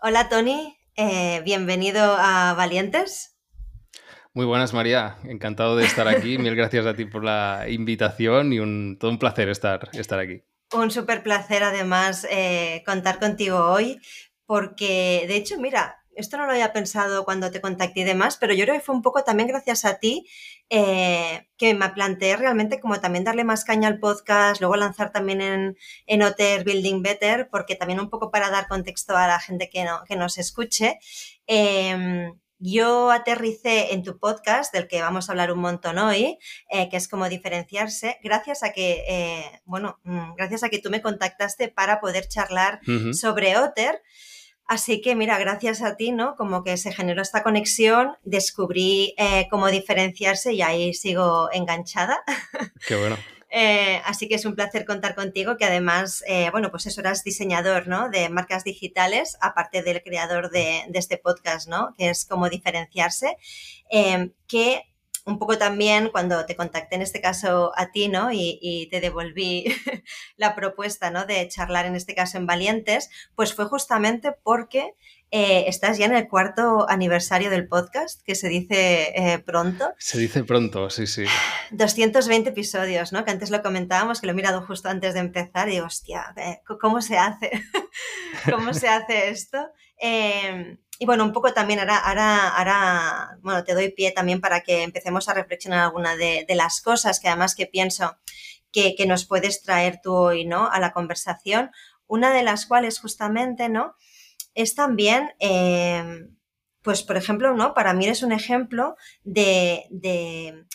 Hola Tony, eh, bienvenido a Valientes. Muy buenas María, encantado de estar aquí. Mil gracias a ti por la invitación y un, todo un placer estar, estar aquí. Un súper placer además eh, contar contigo hoy porque de hecho, mira, esto no lo había pensado cuando te contacté y demás, pero yo creo que fue un poco también gracias a ti eh, que me planteé realmente como también darle más caña al podcast, luego lanzar también en, en Otter Building Better, porque también un poco para dar contexto a la gente que, no, que nos escuche. Em, yo aterricé en tu podcast, del que vamos a hablar un montón hoy, eh, que es como diferenciarse, gracias a que, eh, bueno, mm, gracias a que tú me contactaste para poder charlar sobre Otter. Así que mira, gracias a ti, ¿no? Como que se generó esta conexión, descubrí eh, cómo diferenciarse y ahí sigo enganchada. Qué bueno. Eh, así que es un placer contar contigo, que además, eh, bueno, pues eso eras diseñador, ¿no? De marcas digitales, aparte del creador de, de este podcast, ¿no? Que es cómo diferenciarse. que un poco también cuando te contacté en este caso a ti, ¿no? Y, te devolví la propuesta, ¿no? De charlar en este caso en Valientes, pues fue justamente porque eh, estás ya en el cuarto aniversario del podcast, que se dice eh, pronto. Se dice pronto, sí, sí. 220 episodios, ¿no? Que antes lo comentábamos, que lo he mirado justo antes de empezar y digo, hostia, ¿cómo se hace? ¿Cómo se hace esto? Em, y bueno, un poco también ahora, ahora, ahora, bueno, te doy pie también para que empecemos a reflexionar alguna de, las cosas que además que pienso que, nos puedes traer tú hoy, ¿no? A la conversación. Una de las cuales justamente, ¿no? Es también, em, pues por ejemplo, ¿no? Para mí eres un ejemplo de, de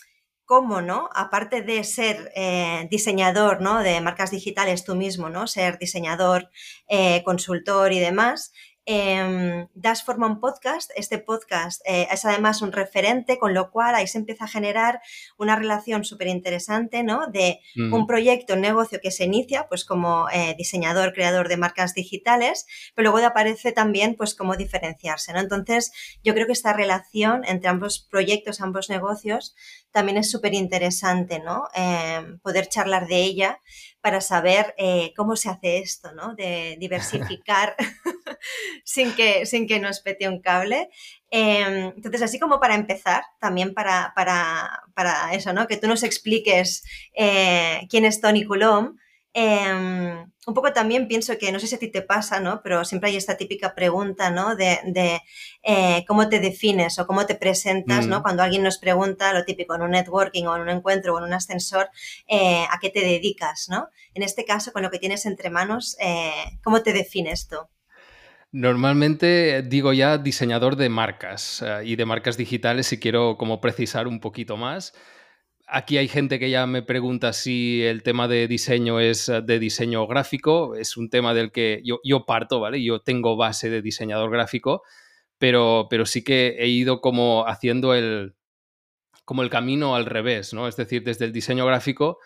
cómo, ¿no? Aparte de ser eh, diseñador, ¿no? De marcas digitales tú mismo, ¿no? Ser diseñador, eh, consultor y demás, eh, das forma un podcast. Este podcast eh, es además un referente, con lo cual ahí se empieza a generar una relación súper interesante, ¿no? De un proyecto, un negocio que se inicia, pues como eh, diseñador, creador de marcas digitales, pero luego aparece también, pues, cómo diferenciarse, ¿no? Entonces, yo creo que esta relación entre ambos proyectos, ambos negocios, también es súper interesante, ¿no? Em, poder charlar de ella para saber eh, cómo se hace esto, ¿no? De diversificar sin, que, sin que nos pete un cable. Em, entonces, así como para empezar, también para, para, para eso, ¿no? Que tú nos expliques eh, quién es Tony Coulomb, Em, un poco también pienso que, no sé si a ti te pasa, ¿no? Pero siempre hay esta típica pregunta, ¿no? De, eh, cómo te defines o cómo te presentas, ¿no? Mm. Cuando alguien nos pregunta, lo típico, en un networking o en un encuentro o en un ascensor, eh, a qué te dedicas, ¿no? En este caso, con lo que tienes entre manos, ¿cómo te defines tú? Normalmente digo ya diseñador de marcas y de marcas digitales si quiero como precisar un poquito más. Aquí hay gente que ya me pregunta si el tema de diseño es eh, de diseño gráfico. Es un tema del que yo, yo parto, ¿vale? Yo tengo base de diseñador gráfico, pero, pero sí que he ido como haciendo el, como el camino al revés, ¿no? Es decir, desde el diseño gráfico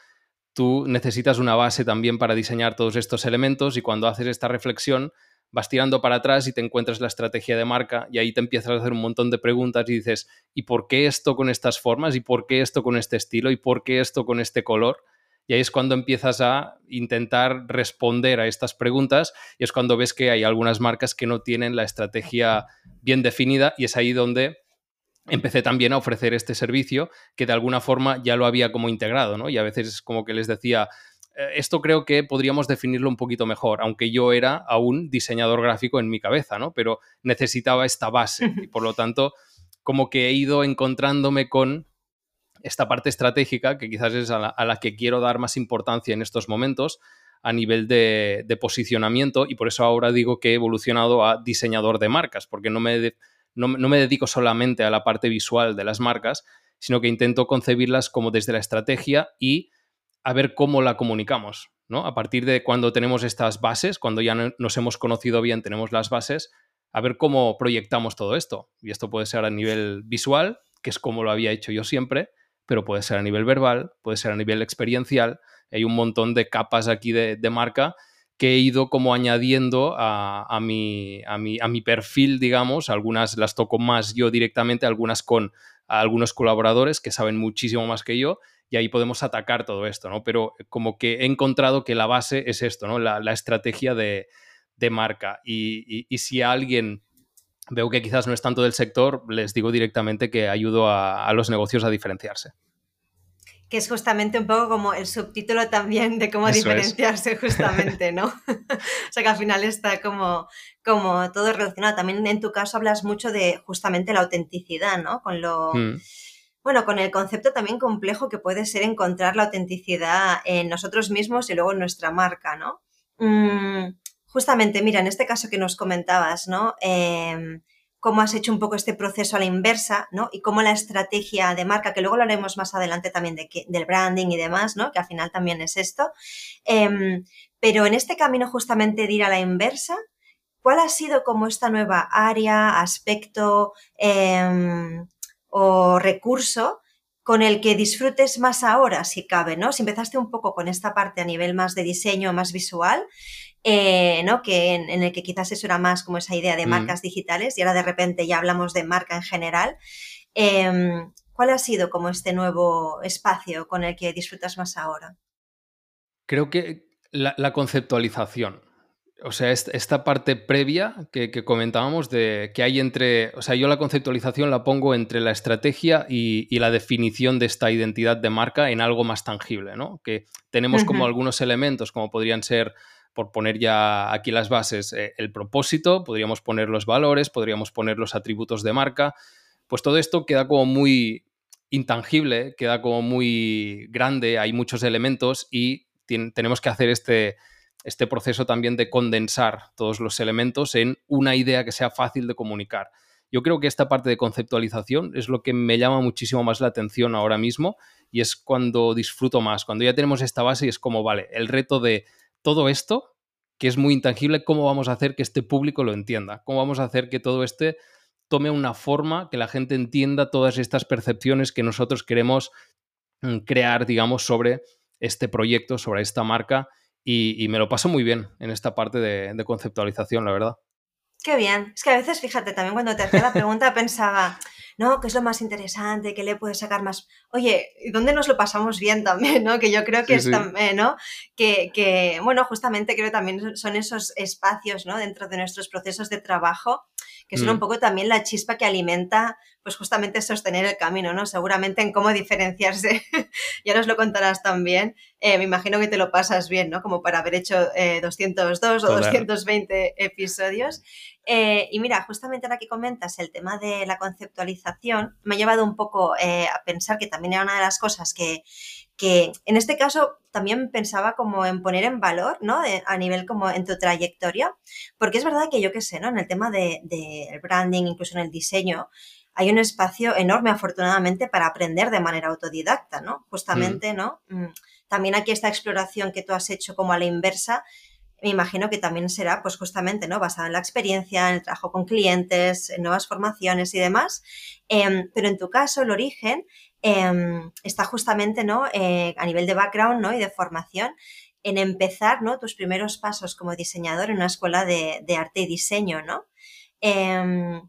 tú necesitas una base también para diseñar todos estos elementos y cuando haces esta reflexión vas tirando para atrás y te encuentras la estrategia de marca y ahí te empiezas a hacer un montón de preguntas y dices, ¿y por qué esto con estas formas? ¿Y por qué esto con este estilo? ¿Y por qué esto con este color? Y ahí es cuando empiezas a intentar responder a estas preguntas y es cuando ves que hay algunas marcas que no tienen la estrategia bien definida y es ahí donde empecé también a ofrecer este servicio que de alguna forma ya lo había como integrado, ¿no? Y a veces como que les decía, esto creo que podríamos definirlo un poquito mejor, aunque yo era aún diseñador gráfico en mi cabeza, ¿no? Pero necesitaba esta base y por lo tanto como que he ido encontrándome con esta parte estratégica que quizás es a la, que quiero dar más importancia en estos momentos a nivel de, posicionamiento y por eso ahora digo que he evolucionado a diseñador de marcas, porque no me, no me dedico solamente a la parte visual de las marcas, sino que intento concebirlas como desde la estrategia y a ver cómo la comunicamos, ¿no? A partir de cuando tenemos estas bases, cuando ya nos hemos conocido bien, tenemos las bases, a ver cómo proyectamos todo esto. Y esto puede ser a nivel visual, que es como lo había hecho yo siempre, pero puede ser a nivel verbal, puede ser a nivel experiencial. Hay un montón de capas aquí de, marca que he ido como añadiendo a, mi, a, mi, a mi perfil, digamos. Algunas las toco más yo directamente, algunas con algunos colaboradores que saben muchísimo más que yo y ahí podemos atacar todo esto, ¿no? Pero como que he encontrado que la base es esto, ¿no? La, estrategia de, de marca. Y, si alguien veo que quizás no es tanto del sector, les digo directamente que ayudo a los negocios a diferenciarse que es justamente un poco como el subtítulo también de cómo diferenciarse justamente, ¿no? o sea que al final está como, como todo relacionado. También en tu caso hablas mucho de justamente la autenticidad, ¿no? Con lo... Mm. Bueno, con el concepto también complejo que puede ser encontrar la autenticidad en nosotros mismos y luego en nuestra marca, ¿no? Mm, justamente, mira, en este caso que nos comentabas, ¿no? Em, cómo has hecho un poco este proceso a la inversa, ¿no? Y cómo la estrategia de marca, que luego lo haremos más adelante también de del branding y demás, ¿no? Que al final también es esto. Em, pero en este camino justamente de ir a la inversa, ¿cuál ha sido como esta nueva área, aspecto em, o recurso con el que disfrutes más ahora, si cabe, ¿no? Si empezaste un poco con esta parte a nivel más de diseño, más visual, eh, ¿no? Que en, el que quizás eso era más como esa idea de mm. marcas digitales y ahora de repente ya hablamos de marca en general. Em, ¿Cuál ha sido como este nuevo espacio con el que disfrutas más ahora? Creo que la, conceptualización. O sea, esta parte previa que, comentábamos de que hay entre, o sea, yo la conceptualización la pongo entre la estrategia y, la definición de esta identidad de marca en algo más tangible, ¿no? Que tenemos como algunos elementos, como podrían ser por poner ya aquí las bases, eh, el propósito, podríamos poner los valores, podríamos poner los atributos de marca, pues todo esto queda como muy intangible, queda como muy grande, hay muchos elementos y tenemos que hacer este, este proceso también de condensar todos los elementos en una idea que sea fácil de comunicar. Yo creo que esta parte de conceptualización es lo que me llama muchísimo más la atención ahora mismo y es cuando disfruto más, cuando ya tenemos esta base y es como, vale, el reto de todo esto, que es muy intangible, cómo vamos a hacer que este público lo entienda, cómo vamos a hacer que todo este tome una forma, que la gente entienda todas estas percepciones que nosotros queremos mm, crear, digamos, sobre este proyecto, sobre esta marca, y, me lo paso muy bien en esta parte de, de conceptualización, la verdad. Qué bien. Es que a veces, fíjate, también cuando te hacía la pregunta pensaba, ¿no? ¿Qué es lo más interesante? ¿Qué le puede sacar más? Oye, ¿y dónde nos lo pasamos bien también, no? Que yo creo que es también, ¿no? Que, que, bueno, justamente creo que también son esos espacios, ¿no? Dentro de nuestros procesos de trabajo que son un mm. poco también la chispa que alimenta, pues justamente sostener el camino, ¿no? Seguramente en cómo diferenciarse, ya nos lo contarás también, eh, me imagino que te lo pasas bien, ¿no? Como para haber hecho 202 eh, o 220 episodios. Eh, y mira, justamente ahora que comentas el tema de la conceptualización, me ha llevado un poco a pensar que también era una de las cosas que, que en este caso también pensaba como en poner en valor, ¿no? a nivel como en tu trayectoria, porque es verdad que yo qué sé, ¿no? En el tema del de, branding, incluso en el diseño, hay un espacio enorme, afortunadamente, para aprender de manera autodidacta, ¿no? Justamente, mm. ¿no? Mm, también aquí esta exploración que tú has hecho como a la inversa, me imagino que también será, pues justamente, ¿no? Basada en la experiencia, en el trabajo con clientes, en nuevas formaciones y demás. Em, pero en tu caso, el origen Em, está justamente ¿no? Eh, a nivel de background ¿no? y de formación en empezar ¿no? tus primeros pasos como diseñador en una escuela de, arte y diseño, ¿no? Em,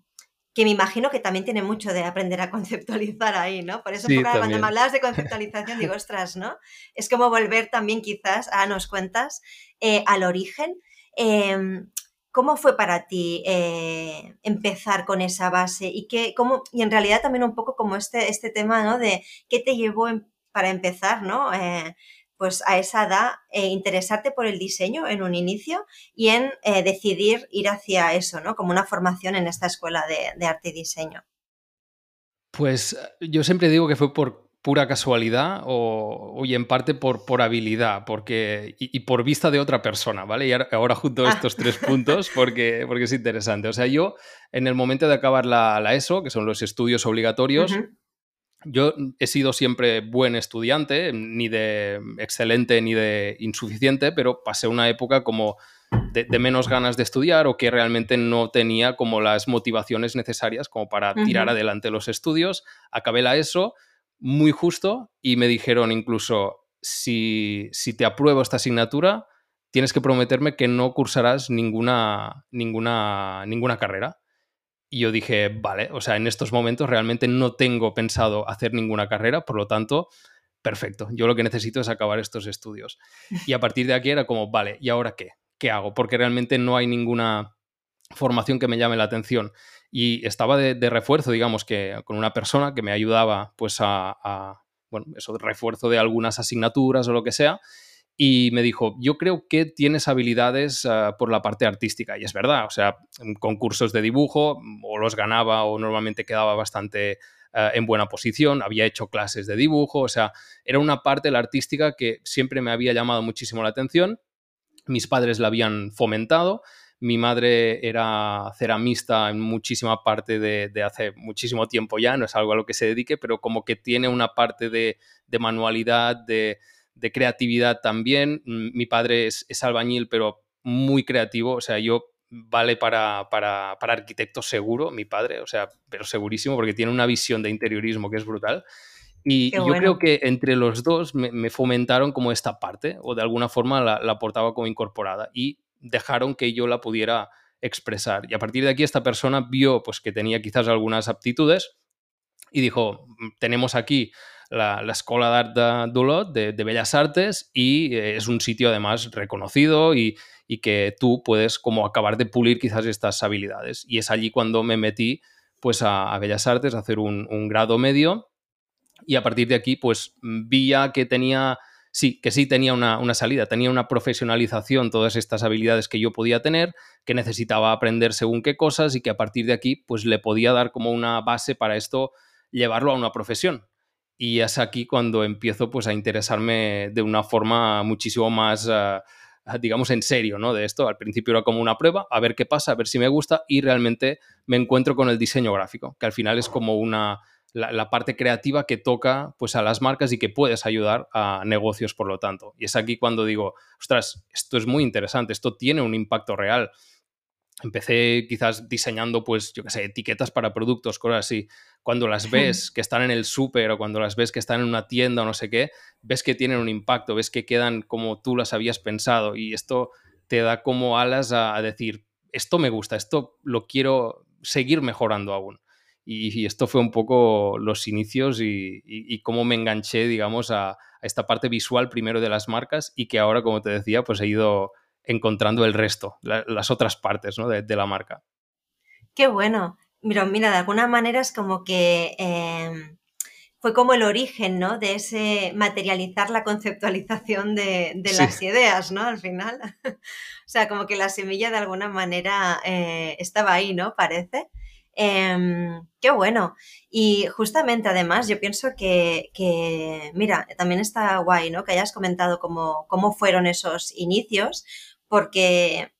que me imagino que también tiene mucho de aprender a conceptualizar ahí, ¿no? Por eso cuando me hablabas de conceptualización digo, ostras, ¿no? Es como volver también quizás, a nos cuentas, eh, al origen. Em, ¿Cómo fue para ti eh, empezar con esa base? Y, qué, cómo, y en realidad también un poco como este, este tema, ¿no? De qué te llevó para empezar, ¿no? Eh, pues a esa edad, eh, interesarte por el diseño en un inicio y en decidir ir hacia eso, ¿no? Como una formación en esta escuela de, de arte y diseño. Pues yo siempre digo que fue por pura casualidad o, y en parte por, por habilidad porque, y, por vista de otra persona, ¿vale? Y ahora, junto ah. estos tres puntos porque, porque es interesante. O sea, yo en el momento de acabar la, ESO, que son los estudios obligatorios, yo he sido siempre buen estudiante, ni de excelente ni de insuficiente, pero pasé una época como de, menos ganas de estudiar o que realmente no tenía como las motivaciones necesarias como para tirar adelante los estudios. Acabé la ESO muy justo y me dijeron incluso, si, te apruebo esta asignatura, tienes que prometerme que no cursarás ninguna, ninguna, ninguna carrera. Y yo dije, vale, o sea, en estos momentos realmente no tengo pensado hacer ninguna carrera, por lo tanto, perfecto, yo lo que necesito es acabar estos estudios. Y a partir de aquí era como, vale, ¿y ahora qué? ¿qué hago? Porque realmente no hay ninguna formación que me llame la atención. Y estaba de, refuerzo, digamos, que con una persona que me ayudaba pues a, bueno, eso, refuerzo de algunas asignaturas o lo que sea. Y me dijo, yo creo que tienes habilidades ah, por la parte artística. Y es verdad, o sea, concursos de dibujo o los ganaba o normalmente quedaba bastante ah, en buena posición, había hecho clases de dibujo, o sea, era una parte, la artística, que siempre me había llamado muchísimo la atención. Mis padres la habían fomentado mi madre era ceramista en muchísima parte de, hace muchísimo tiempo ya, no es algo a lo que se dedique, pero como que tiene una parte de, manualidad, de, creatividad también. Mm, mi padre es, albañil, pero muy creativo, o sea, yo vale para, para, arquitecto seguro, mi padre, o sea, pero segurísimo, porque tiene una visión de interiorismo que es brutal. Y, yo creo que entre los dos me, fomentaron como esta parte, o de alguna forma la, la aportaba como incorporada. Y dejaron que yo la pudiera expresar. Y a partir de aquí esta persona vio pues, que tenía quizás algunas aptitudes y dijo, mm, tenemos aquí la, la Escuela d'Art de de, Bellas Artes, y eh, es un sitio además reconocido y, que tú puedes como acabar de pulir quizás estas habilidades. Y es allí cuando me metí pues a, Bellas Artes a hacer un, un, grado medio y a partir de aquí pues vi ya que tenía sí, que sí tenía una, salida, tenía una profesionalización, todas estas habilidades que yo podía tener, que necesitaba aprender según qué cosas y que a partir de aquí pues le podía dar como una base para esto llevarlo a una profesión. Y es aquí cuando empiezo pues a interesarme de una forma muchísimo más... Ah, digamos, en serio, ¿no? De esto. Al principio era como una prueba, a ver qué pasa, a ver si me gusta y realmente me encuentro con el diseño gráfico, que al final es como una, la, parte creativa que toca pues, a las marcas y que puedes ayudar a negocios, por lo tanto. Y es aquí cuando digo, ostras, esto es muy interesante, esto tiene un impacto real. Empecé quizás diseñando, pues, yo qué sé, etiquetas para productos, cosas así. Cuando las ves que están en el súper o cuando las ves que están en una tienda o no sé qué, ves que tienen un impacto, ves que quedan como tú las habías pensado y esto te da como alas a decir, esto me gusta, esto lo quiero seguir mejorando aún. Y, esto fue un poco los inicios y, cómo me enganché, digamos, a, esta parte visual primero de las marcas y que ahora, como te decía, pues he ido encontrando el resto, las otras partes de, la marca. Qué bueno. Mira, mira, de alguna manera es como que em, fue como el origen, ¿no? De ese materializar la conceptualización de, las ideas, ¿no? Al final. o sea, como que la semilla de alguna manera eh, estaba ahí, ¿no? Parece. Em, qué bueno. Y justamente además yo pienso que, mira, también está guay, ¿no? Que hayas comentado cómo, cómo fueron esos inicios, porque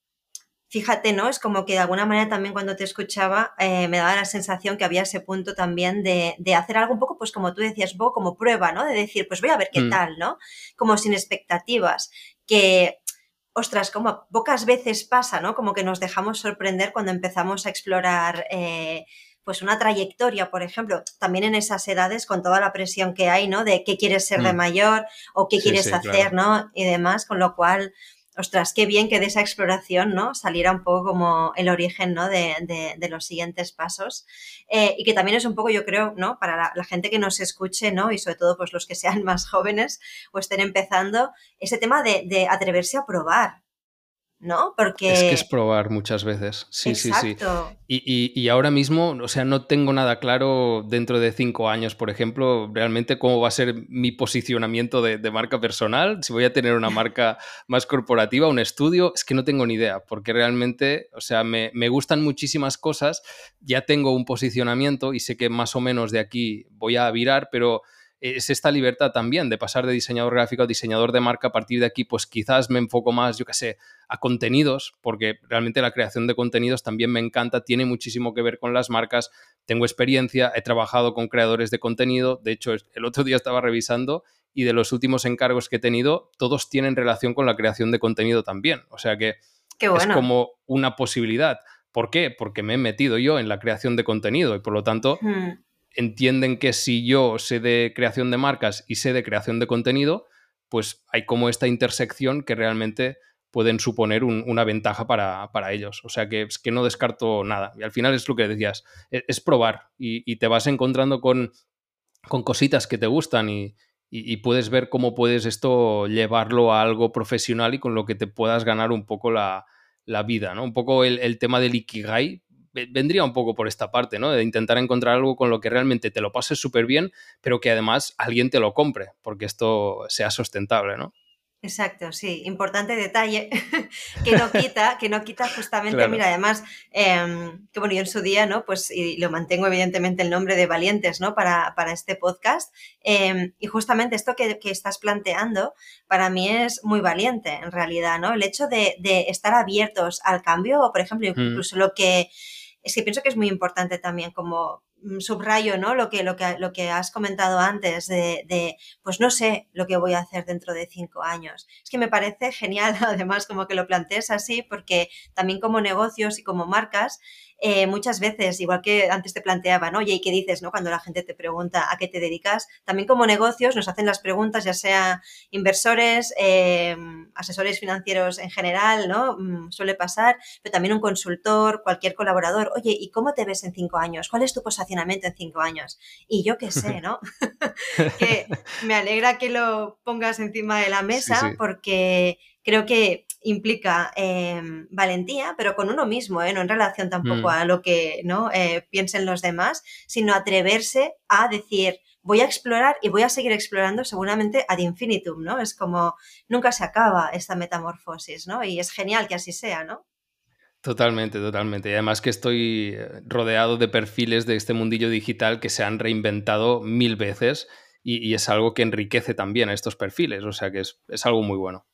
fíjate, ¿no? Es como que de alguna manera también cuando te escuchaba eh, me daba la sensación que había ese punto también de, hacer algo un poco, pues como tú decías, poco como prueba, ¿no? De decir, pues voy a ver qué mm. tal, ¿no? Como sin expectativas. Que ostras, como pocas veces pasa, ¿no? Como que nos dejamos sorprender cuando empezamos a explorar eh, pues una trayectoria, por ejemplo, también en esas edades con toda la presión que hay, ¿no? De qué quieres ser de mm. mayor o qué quieres hacer, ¿no? Y demás, con lo cual, ostras, qué bien que de esa exploración, ¿no? Saliera un poco como el origen, ¿no? De, los siguientes pasos. Eh, y que también es un poco, yo creo, ¿no? Para la, gente que nos escuche, ¿no? Y sobre todo, pues los que sean más jóvenes o estén empezando, ese tema de atreverse a probar, ¿no? Porque... Es que es probar muchas veces, sí, sí, sí. Y, y, ahora mismo, o sea, no tengo nada claro dentro de cinco años, por ejemplo, realmente cómo va a ser mi posicionamiento de, marca personal, si voy a tener una marca más corporativa, un estudio, es que no tengo ni idea, porque realmente, o sea, me, me gustan muchísimas cosas, ya tengo un posicionamiento y sé que más o menos de aquí voy a virar, pero es esta libertad también de pasar de diseñador gráfico a diseñador de marca. A partir de aquí, pues quizás me enfoco más, yo qué sé, a contenidos, porque realmente la creación de contenidos también me encanta, tiene muchísimo que ver con las marcas, tengo experiencia, he trabajado con creadores de contenido, de hecho, el otro día estaba revisando y de los últimos encargos que he tenido, todos tienen relación con la creación de contenido también. O sea que es como una posibilidad. ¿Por qué? Porque me he metido yo en la creación de contenido y por lo tanto hmm entienden que si yo sé de creación de marcas y sé de creación de contenido, pues hay como esta intersección que realmente pueden suponer una ventaja para, ellos. O sea que es que no descarto nada. Y al final es lo que decías, e, es, probar y, te vas encontrando con, con, cositas que te gustan y, puedes ver cómo puedes esto llevarlo a algo profesional y con lo que te puedas ganar un poco la, vida, ¿no? Un poco el, el, tema del Ikigai vendría un poco por esta parte, ¿no? De intentar encontrar algo con lo que realmente te lo pases súper bien, pero que además alguien te lo compre, porque esto sea sustentable, ¿no? Exacto, sí, importante detalle que no quita, que no quita justamente, mira, además, em, que bueno, yo en su día, ¿no? Pues y lo mantengo evidentemente el nombre de Valientes, ¿no? Para, para este podcast. Em, y justamente esto que, que, estás planteando, para mí es muy valiente, en realidad, ¿no? El hecho de, de estar abiertos al cambio, o por ejemplo, mm. incluso lo que es que pienso que es muy importante también como subrayo, ¿no? Lo que, lo que, lo que has comentado antes de, pues no sé lo que voy a hacer dentro de cinco años. Es que me parece genial, además, como que lo plantees así, porque también como negocios y como marcas, eh, muchas veces, igual que antes te planteaban, oye, ¿y qué dices, no? Cuando la gente te pregunta a qué te dedicas, también como negocios nos hacen las preguntas, ya sea inversores, eh, asesores financieros en general, ¿no? Mm, suele pasar, pero también un consultor, cualquier colaborador, oye, ¿y cómo te ves en cinco años? ¿Cuál es tu posicionamiento en cinco años? Y yo qué sé, ¿no? que me alegra que lo pongas encima de la mesa porque creo que implica em, valentía, pero con uno mismo, ¿eh? no en relación tampoco mm. a lo que ¿no? Eh, piensen los demás, sino atreverse a decir, voy a explorar y voy a seguir explorando seguramente ad infinitum, ¿no? Es como nunca se acaba esta metamorfosis, ¿no? Y es genial que así sea, ¿no? Totalmente, totalmente. Y además que estoy eh, rodeado de perfiles de este mundillo digital que se han reinventado mil veces y, es algo que enriquece también a estos perfiles, o sea que es algo muy bueno.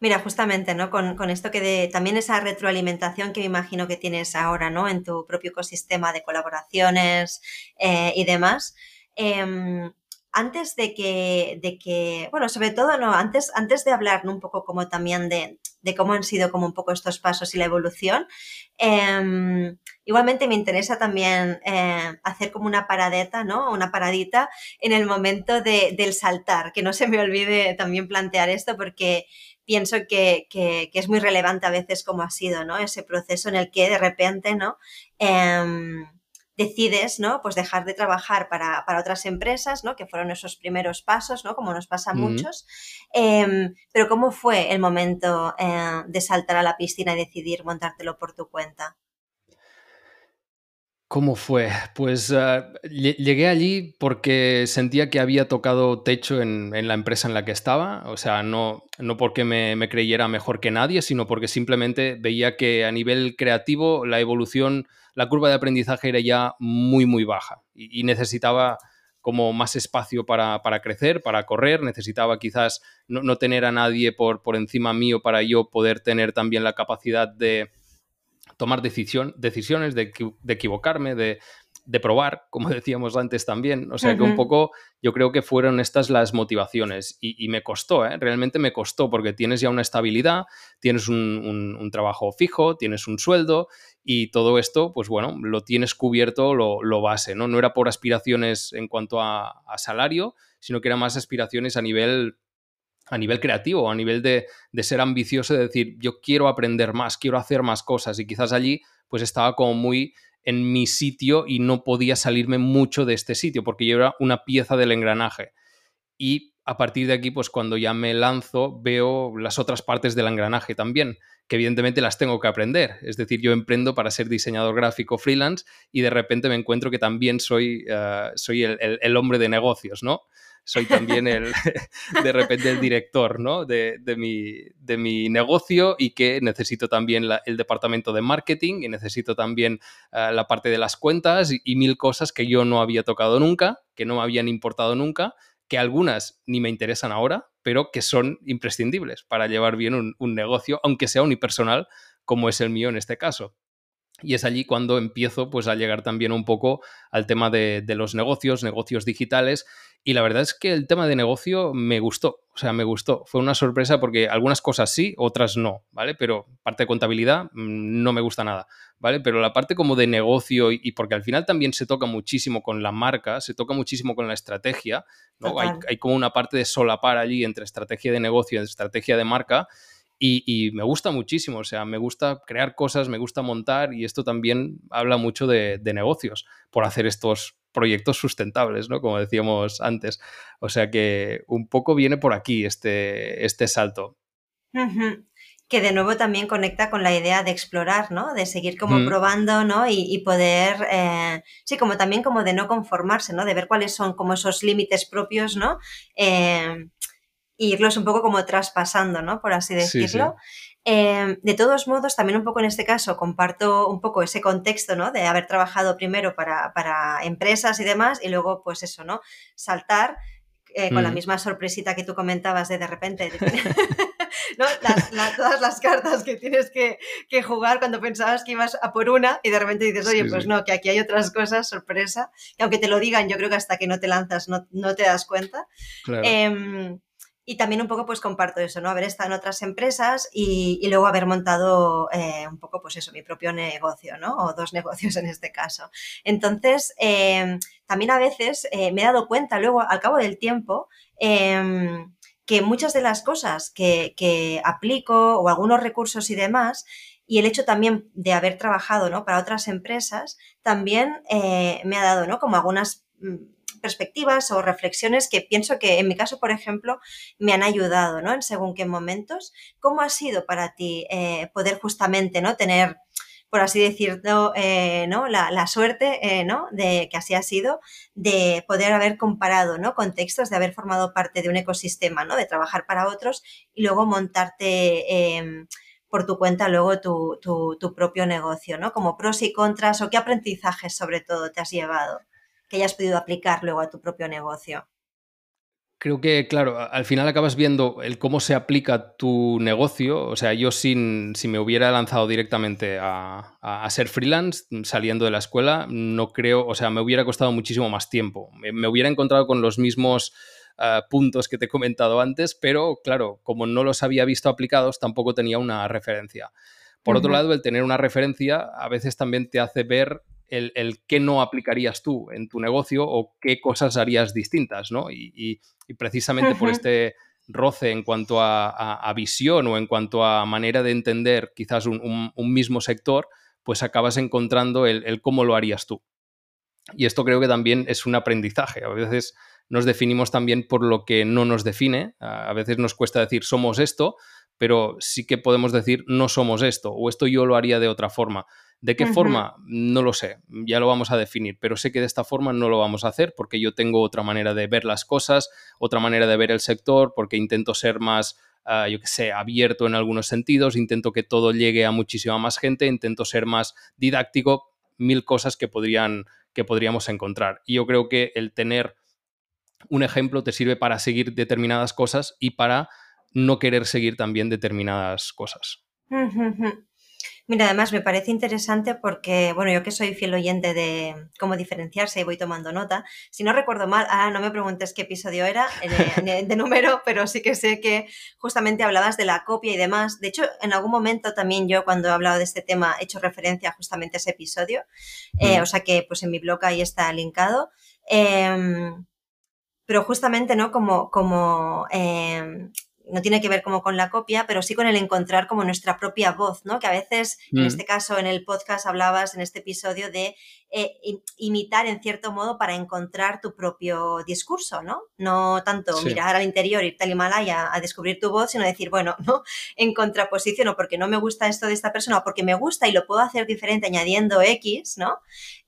Mira, justamente, ¿no? Con, esto que de, también esa retroalimentación que me imagino que tienes ahora, ¿no? En tu propio ecosistema de colaboraciones eh, y demás. Em, antes de que, de que, bueno, sobre todo, no, antes, antes de hablar un poco como también de, de, cómo han sido como un poco estos pasos y la evolución, eh, igualmente me interesa también eh, hacer como una paradeta, ¿no? Una paradita en el momento de, del saltar, que no se me olvide también plantear esto porque pienso que, que, es muy relevante a veces como ha sido, ¿no? Ese proceso en el que de repente, ¿no? Eh, decides, ¿no? Pues dejar de trabajar para, otras empresas, ¿no? Que fueron esos primeros pasos, ¿no? Como nos pasa a muchos. Em, pero ¿cómo fue el momento eh, de saltar a la piscina y decidir montártelo por tu cuenta? ¿Cómo fue? Pues eh, llegué allí porque sentía que había tocado techo en, la empresa en la que estaba. O sea, no, no porque me, me, creyera mejor que nadie, sino porque simplemente veía que a nivel creativo la evolución la curva de aprendizaje era ya muy, muy baja y, necesitaba como más espacio para, crecer, para correr, necesitaba quizás no, tener a nadie por, por encima mío para yo poder tener también la capacidad de tomar decisión, decisiones, de, de equivocarme, de, de probar, como decíamos antes también. O sea que un poco yo creo que fueron estas las motivaciones y, me costó, ¿eh? realmente me costó porque tienes ya una estabilidad, tienes un, trabajo fijo, tienes un sueldo y todo esto, pues bueno, lo tienes cubierto lo, base, ¿no? No era por aspiraciones en cuanto a, salario, sino que eran más aspiraciones a nivel a nivel creativo, a nivel de, de, ser ambicioso, de decir, yo quiero aprender más, quiero hacer más cosas y quizás allí pues estaba como muy en mi sitio y no podía salirme mucho de este sitio porque yo era una pieza del engranaje. Y a partir de aquí, pues cuando ya me lanzo, veo las otras partes del engranaje también, que evidentemente las tengo que aprender. Es decir, yo emprendo para ser diseñador gráfico freelance y de repente me encuentro que también soy, eh, soy el, hombre de negocios, ¿no? soy también el, de repente el director ¿no? de, mi, de, mi, negocio y que necesito también el departamento de marketing y necesito también eh, la parte de las cuentas y, mil cosas que yo no había tocado nunca, que no me habían importado nunca, que algunas ni me interesan ahora, pero que son imprescindibles para llevar bien un, negocio, aunque sea unipersonal, como es el mío en este caso. Y es allí cuando empiezo pues a llegar también un poco al tema de, los negocios, negocios digitales. Y la verdad es que el tema de negocio me gustó, o sea, me gustó. Fue una sorpresa porque algunas cosas sí, otras no, ¿vale? Pero parte de contabilidad mm, no me gusta nada, ¿vale? Pero la parte como de negocio y, porque al final también se toca muchísimo con la marca, se toca muchísimo con la estrategia, ¿no? Hay, hay, como una parte de solapar allí entre estrategia de negocio y estrategia de marca y, me gusta muchísimo, o sea, me gusta crear cosas, me gusta montar y esto también habla mucho de, negocios por hacer estos proyectos sustentables, ¿no? Como decíamos antes. O sea que un poco viene por aquí este, este salto. Que de nuevo también conecta con la idea de explorar, ¿no? De seguir como probando, ¿no? Y, poder, eh, sí, como también como de no conformarse, ¿no? De ver cuáles son como esos límites propios, ¿no? Eh, irlos un poco como traspasando, ¿no? Por así decirlo. Em, de todos modos, también un poco en este caso comparto un poco ese contexto, ¿no? De haber trabajado primero para, empresas y demás y luego, pues eso, ¿no? Saltar eh, con la mm. misma sorpresita que tú comentabas de de repente... ¿no? todas las cartas que tienes que, jugar cuando pensabas que ibas a por una y de repente dices, oye, pues no, que aquí hay otras cosas, sorpresa, que aunque te lo digan, yo creo que hasta que no te lanzas no, te das cuenta. Claro. Em, y también un poco pues comparto eso, ¿no? Haber estado en otras empresas y, luego haber montado eh, un poco pues eso, mi propio negocio, ¿no? O dos negocios en este caso. Entonces, em, también a veces eh, me he dado cuenta luego, al cabo del tiempo, em, que muchas de las cosas que, aplico o algunos recursos y demás, y el hecho también de haber trabajado ¿no? para otras empresas, también eh, me ha dado ¿no? como algunas mm, perspectivas o reflexiones que pienso que en mi caso, por ejemplo, me han ayudado, ¿no? En según qué momentos. ¿Cómo ha sido para ti eh, poder justamente, ¿no? Tener por así decirlo, eh, ¿no? La, suerte, eh, ¿no? De que así ha sido, de poder haber comparado, ¿no? Contextos, de haber formado parte de un ecosistema, ¿no? De trabajar para otros y luego montarte em, por tu cuenta luego tu, tu, propio negocio, ¿no? Como pros y contras o qué aprendizajes sobre todo te has llevado que hayas podido aplicar luego a tu propio negocio. Creo que, claro, al final acabas viendo el cómo se aplica tu negocio. O sea, yo sin, si me hubiera lanzado directamente a, ser freelance saliendo de la escuela, no creo, o sea, me hubiera costado muchísimo más tiempo. Me, hubiera encontrado con los mismos eh, puntos que te he comentado antes, pero claro, como no los había visto aplicados, tampoco tenía una referencia. Por otro lado, el tener una referencia a veces también te hace ver el, qué no aplicarías tú en tu negocio o qué cosas harías distintas, ¿no? Y, precisamente por este roce en cuanto a, visión o en cuanto a manera de entender quizás un, mismo sector, pues acabas encontrando el, cómo lo harías tú. Y esto creo que también es un aprendizaje. A veces nos definimos también por lo que no nos define. A veces nos cuesta decir somos esto, pero sí que podemos decir no somos esto o esto yo lo haría de otra forma. ¿De qué forma? No lo sé, ya lo vamos a definir, pero sé que de esta forma no lo vamos a hacer porque yo tengo otra manera de ver las cosas, otra manera de ver el sector, porque intento ser más, ah, yo qué sé, abierto en algunos sentidos, intento que todo llegue a muchísima más gente, intento ser más didáctico, mil cosas que, podrían, que podríamos encontrar. Y yo creo que el tener un ejemplo te sirve para seguir determinadas cosas y para no querer seguir también determinadas cosas. Mira, además me parece interesante porque, bueno, yo que soy fiel oyente de cómo diferenciarse y voy tomando nota, si no recuerdo mal, ah, no me preguntes qué episodio era de, de, número, pero sí que sé que justamente hablabas de la copia y demás. De hecho, en algún momento también yo cuando he hablado de este tema he hecho referencia justamente a ese episodio, eh, mm. o sea que pues en mi blog ahí está linkado. Em, pero justamente, ¿no? Como, como em, no tiene que ver como con la copia, pero sí con el encontrar como nuestra propia voz, ¿no? Que a veces, en mm. este caso, en el podcast hablabas en este episodio de eh, imitar en cierto modo para encontrar tu propio discurso, ¿no? No tanto mirar al interior, irte al Himalaya a descubrir tu voz, sino decir, bueno, ¿no? En contraposición o porque no me gusta esto de esta persona o porque me gusta y lo puedo hacer diferente añadiendo X, ¿no?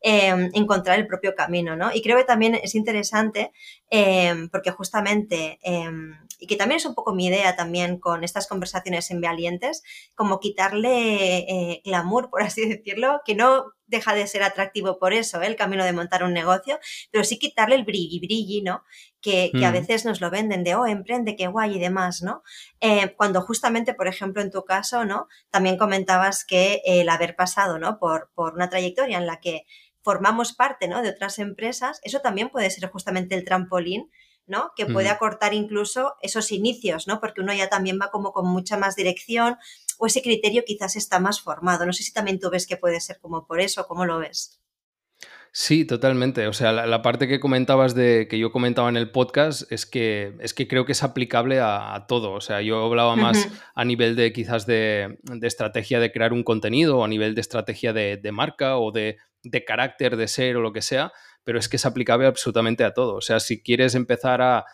Em, encontrar el propio camino, ¿no? Y creo que también es interesante em, porque justamente em, y que también es un poco mi idea también con estas conversaciones en Valientes, como quitarle eh, glamour, por así decirlo, que no deja de ser atractivo por eso, ¿eh? el camino de montar un negocio, pero sí quitarle el brilli brilli, ¿no? Que, a mm. veces nos lo venden de, oh, emprende, qué guay y demás, ¿no? Eh, cuando justamente, por ejemplo, en tu caso, ¿no? También comentabas que el haber pasado, ¿no? Por, por una trayectoria en la que formamos parte, ¿no? De otras empresas, eso también puede ser justamente el trampolín ¿no? Que puede acortar incluso esos inicios, ¿no? Porque uno ya también va como con mucha más dirección o ese criterio quizás está más formado. No sé si también tú ves que puede ser como por eso, ¿cómo lo ves? Sí, totalmente. O sea, la, parte que comentabas de que yo comentaba en el podcast es que es que creo que es aplicable a, todo. O sea, yo hablaba más a nivel de quizás de, estrategia de crear un contenido, o a nivel de estrategia de, marca o de, de, carácter de ser o lo que sea, pero es que es aplicable absolutamente a todo. O sea, si quieres empezar a,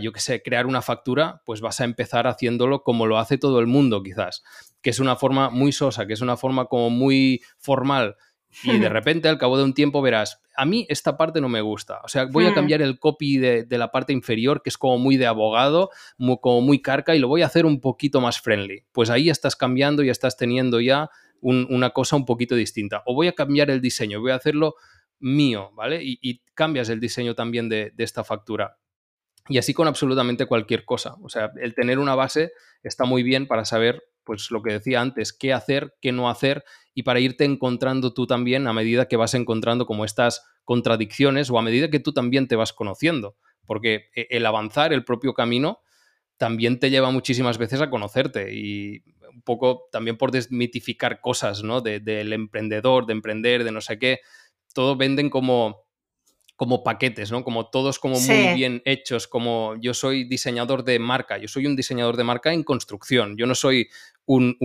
yo qué sé, crear una factura, pues vas a empezar haciéndolo como lo hace todo el mundo, quizás, que es una forma muy sosa, que es una forma como muy formal. Y de repente, al cabo de un tiempo, verás, a mí esta parte no me gusta. O sea, voy a hmm. cambiar el copy de, la parte inferior, que es como muy de abogado, como muy carca, y lo voy a hacer un poquito más friendly. Pues ahí estás cambiando y estás teniendo ya una cosa un poquito distinta. O voy a cambiar el diseño, voy a hacerlo mío, ¿vale? Y, cambias el diseño también de, esta factura. Y así con absolutamente cualquier cosa. O sea, el tener una base está muy bien para saber, pues lo que decía antes, qué hacer, qué no hacer, y para irte encontrando tú también a medida que vas encontrando como estas contradicciones o a medida que tú también te vas conociendo. Porque e, el avanzar el propio camino también te lleva muchísimas veces a conocerte y un poco también por desmitificar cosas, ¿no? del emprendedor, de emprender, de no sé qué. Todo venden como como paquetes, ¿no? Como todos como muy bien hechos, como yo soy diseñador de marca, yo soy un diseñador de marca en construcción, yo no soy un,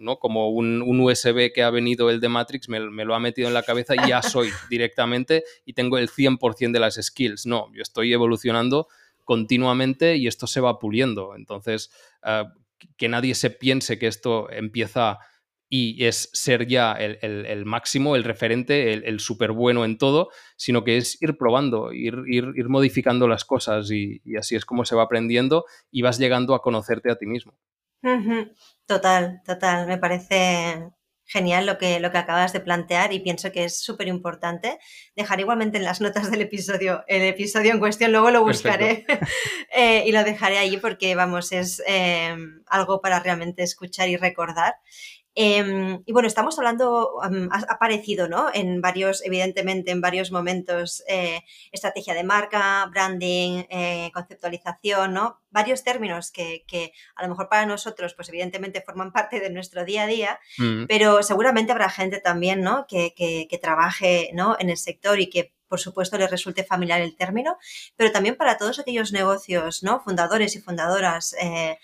¿no? Como un, USB que ha venido el de Matrix, me, lo ha metido en la cabeza y ya soy directamente y tengo el 100% de las skills, no, yo estoy evolucionando continuamente y esto se va puliendo, entonces ah, que nadie se piense que esto empieza y es ser ya el, máximo, el referente, el, súper bueno en todo, sino que es ir probando, ir, ir, modificando las cosas y, así es como se va aprendiendo y vas llegando a conocerte a ti mismo. Total, total, me parece genial lo que, lo que acabas de plantear y pienso que es súper importante. Dejar igualmente en las notas del episodio el episodio en cuestión, luego lo buscaré eh, y lo dejaré ahí porque, vamos, es eh, algo para realmente escuchar y recordar. Em, y bueno, estamos hablando, ha aparecido, ¿no? En varios, evidentemente, en varios momentos, eh, estrategia de marca, branding, eh, conceptualización, ¿no? Varios términos que, a lo mejor para nosotros, pues evidentemente forman parte de nuestro día a día, mm. pero seguramente habrá gente también, ¿no? Que, que, trabaje, ¿no? En el sector y que por supuesto les resulte familiar el término, pero también para todos aquellos negocios, ¿no? Fundadores y fundadoras eh,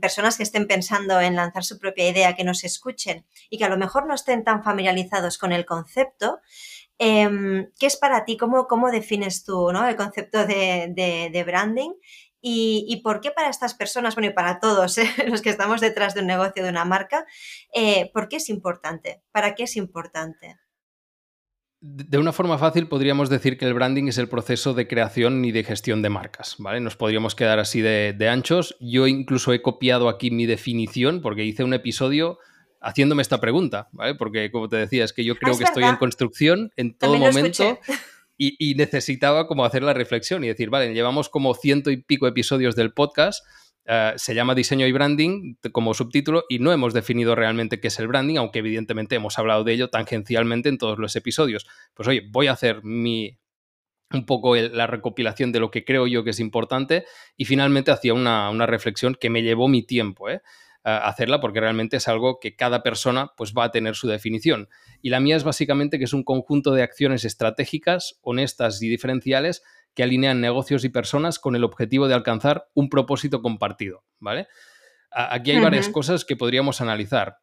personas que estén pensando en lanzar su propia idea, que nos escuchen y que a lo mejor no estén tan familiarizados con el concepto, em, ¿qué es para ti? ¿Cómo, cómo defines tú el concepto de, branding? Y, por qué para estas personas, bueno, y para todos ¿eh? los que estamos detrás de un negocio, de una marca, eh, ¿por qué es importante? ¿Para qué es importante? De una forma fácil podríamos decir que el branding es el proceso de creación y de gestión de marcas, ¿vale? Nos podríamos quedar así de, anchos. Yo incluso he copiado aquí mi definición porque hice un episodio haciéndome esta pregunta, ¿vale? Porque como te decía, es que yo creo que estoy en construcción en todo momento y, y, necesitaba como hacer la reflexión y decir, vale, llevamos como ciento y pico episodios del podcast eh, se llama diseño y branding como subtítulo y no hemos definido realmente qué es el branding, aunque evidentemente hemos hablado de ello tangencialmente en todos los episodios. Pues oye, voy a hacer mi un poco la recopilación de lo que creo yo que es importante y finalmente hacía una, reflexión que me llevó mi tiempo, ¿eh? hacerla porque realmente es algo que cada persona pues va a tener su definición. Y la mía es básicamente que es un conjunto de acciones estratégicas, honestas y diferenciales que alinean negocios y personas con el objetivo de alcanzar un propósito compartido, ¿vale? Aquí hay varias cosas que podríamos analizar.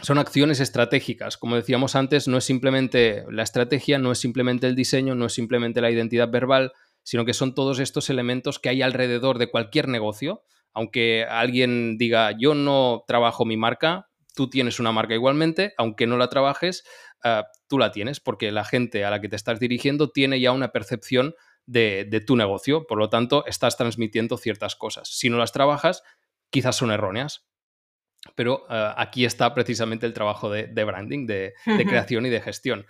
Son acciones estratégicas. Como decíamos antes, no es simplemente la estrategia, no es simplemente el diseño, no es simplemente la identidad verbal, sino que son todos estos elementos que hay alrededor de cualquier negocio. Aunque alguien diga, yo no trabajo mi marca, tú tienes una marca igualmente, aunque no la trabajes, ah, tú la tienes, porque la gente a la que te estás dirigiendo tiene ya una percepción de, tu negocio. Por lo tanto, estás transmitiendo ciertas cosas. Si no las trabajas, quizás son erróneas. Pero eh, aquí está precisamente el trabajo de, branding, de, creación y de gestión.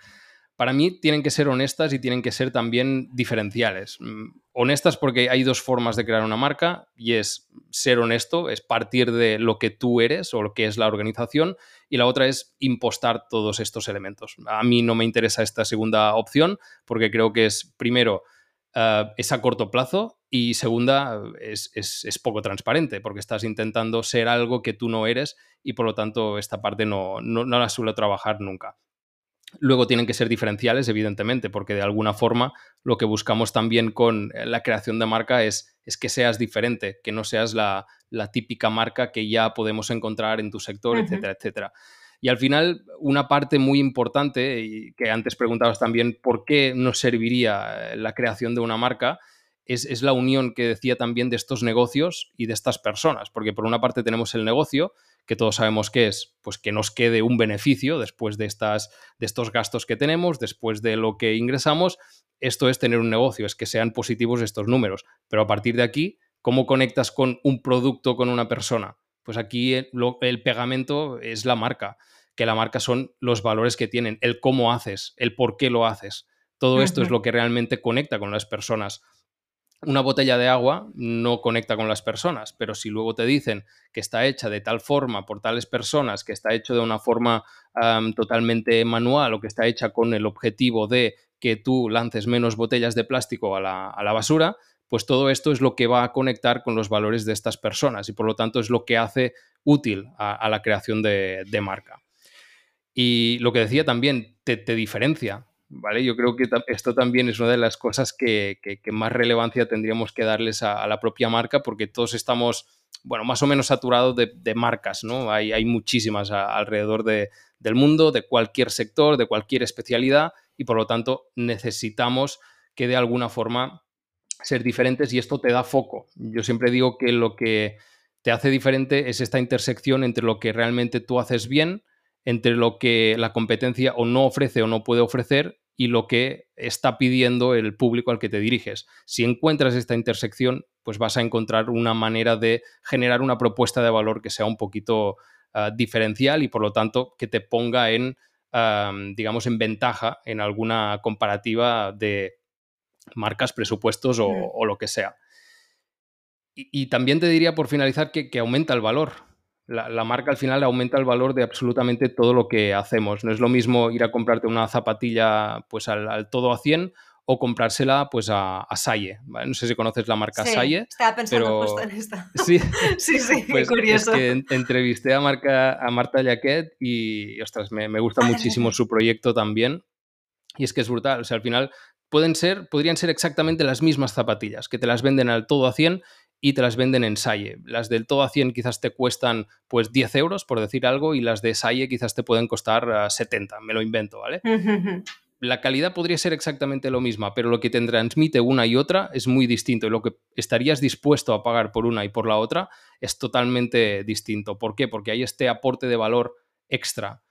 Para mí tienen que ser honestas y tienen que ser también diferenciales. Mm, honestas porque hay dos formas de crear una marca y es ser honesto, es partir de lo que tú eres o lo que es la organización y la otra es impostar todos estos elementos. A mí no me interesa esta segunda opción porque creo que es primero eh, es a corto plazo y segunda, es, poco transparente porque estás intentando ser algo que tú no eres y por lo tanto esta parte no, no, la suelo trabajar nunca. Luego tienen que ser diferenciales, evidentemente, porque de alguna forma lo que buscamos también con la creación de marca es, es que seas diferente, que no seas la, típica marca que ya podemos encontrar en tu sector, etcétera, etcétera. Y al final, una parte muy importante, y que antes preguntabas también, ¿por qué nos serviría la creación de una marca? Es, es, la unión que decía también de estos negocios y de estas personas, porque por una parte tenemos el negocio, que todos sabemos que es, pues que nos quede un beneficio después de, estas, de estos gastos que tenemos, después de lo que ingresamos. Esto es tener un negocio, es que sean positivos estos números. Pero a partir de aquí, ¿cómo conectas con un producto, con una persona? Pues aquí el, el pegamento es la marca, que la marca son los valores que tienen, el cómo haces, el por qué lo haces. Todo esto es lo que realmente conecta con las personas una botella de agua no conecta con las personas, pero si luego te dicen que está hecha de tal forma por tales personas, que está hecho de una forma totalmente manual o que está hecha con el objetivo de que tú lances menos botellas de plástico a la, basura, pues todo esto es lo que va a conectar con los valores de estas personas y por lo tanto es lo que hace útil a, la creación de, marca. Y lo que decía también, te diferencia. ¿vale? Yo creo que esto también es una de las cosas que, más relevancia tendríamos que darles a, la propia marca porque todos estamos, bueno, más o menos saturados de, marcas, ¿no? Hay, hay muchísimas alrededor del mundo, de cualquier sector, de cualquier especialidad y por lo tanto necesitamos que de alguna forma ser diferentes y esto te da foco. Yo siempre digo que lo que te hace diferente es esta intersección entre lo que realmente tú haces bien, entre lo que la competencia o no ofrece o no puede ofrecer y lo que está pidiendo el público al que te diriges. Si encuentras esta intersección, pues vas a encontrar una manera de generar una propuesta de valor que sea un poquito ah, diferencial y por lo tanto que te ponga en, digamos, en ventaja en alguna comparativa de marcas, presupuestos o, lo que sea. Y, también te diría por finalizar que, que aumenta el valor la, marca al final aumenta el valor de absolutamente todo lo que hacemos. No es lo mismo ir a comprarte una zapatilla pues al, todo a 100 o comprársela pues a, a Salle. No sé si conoces la marca sí, Salle. Estaba pensando justo en esta. Sí, sí, sí pues curioso. Es que entrevisté a, Marca, a Marta Jaquet y, ostras, me, me gusta muchísimo su proyecto también. Y es que es brutal. O sea, al final pueden ser, podrían ser exactamente las mismas zapatillas, que te las venden al todo a 100 y te las venden en Salle. Las del todo a 100 quizás te cuestan pues 10 euros, por decir algo, y las de Salle quizás te pueden costar 70, ah, me lo invento, ¿vale? La calidad podría ser exactamente lo misma, pero lo que te transmite una y otra es muy distinto y lo que estarías dispuesto a pagar por una y por la otra es totalmente distinto. ¿Por qué? Porque hay este aporte de valor extra.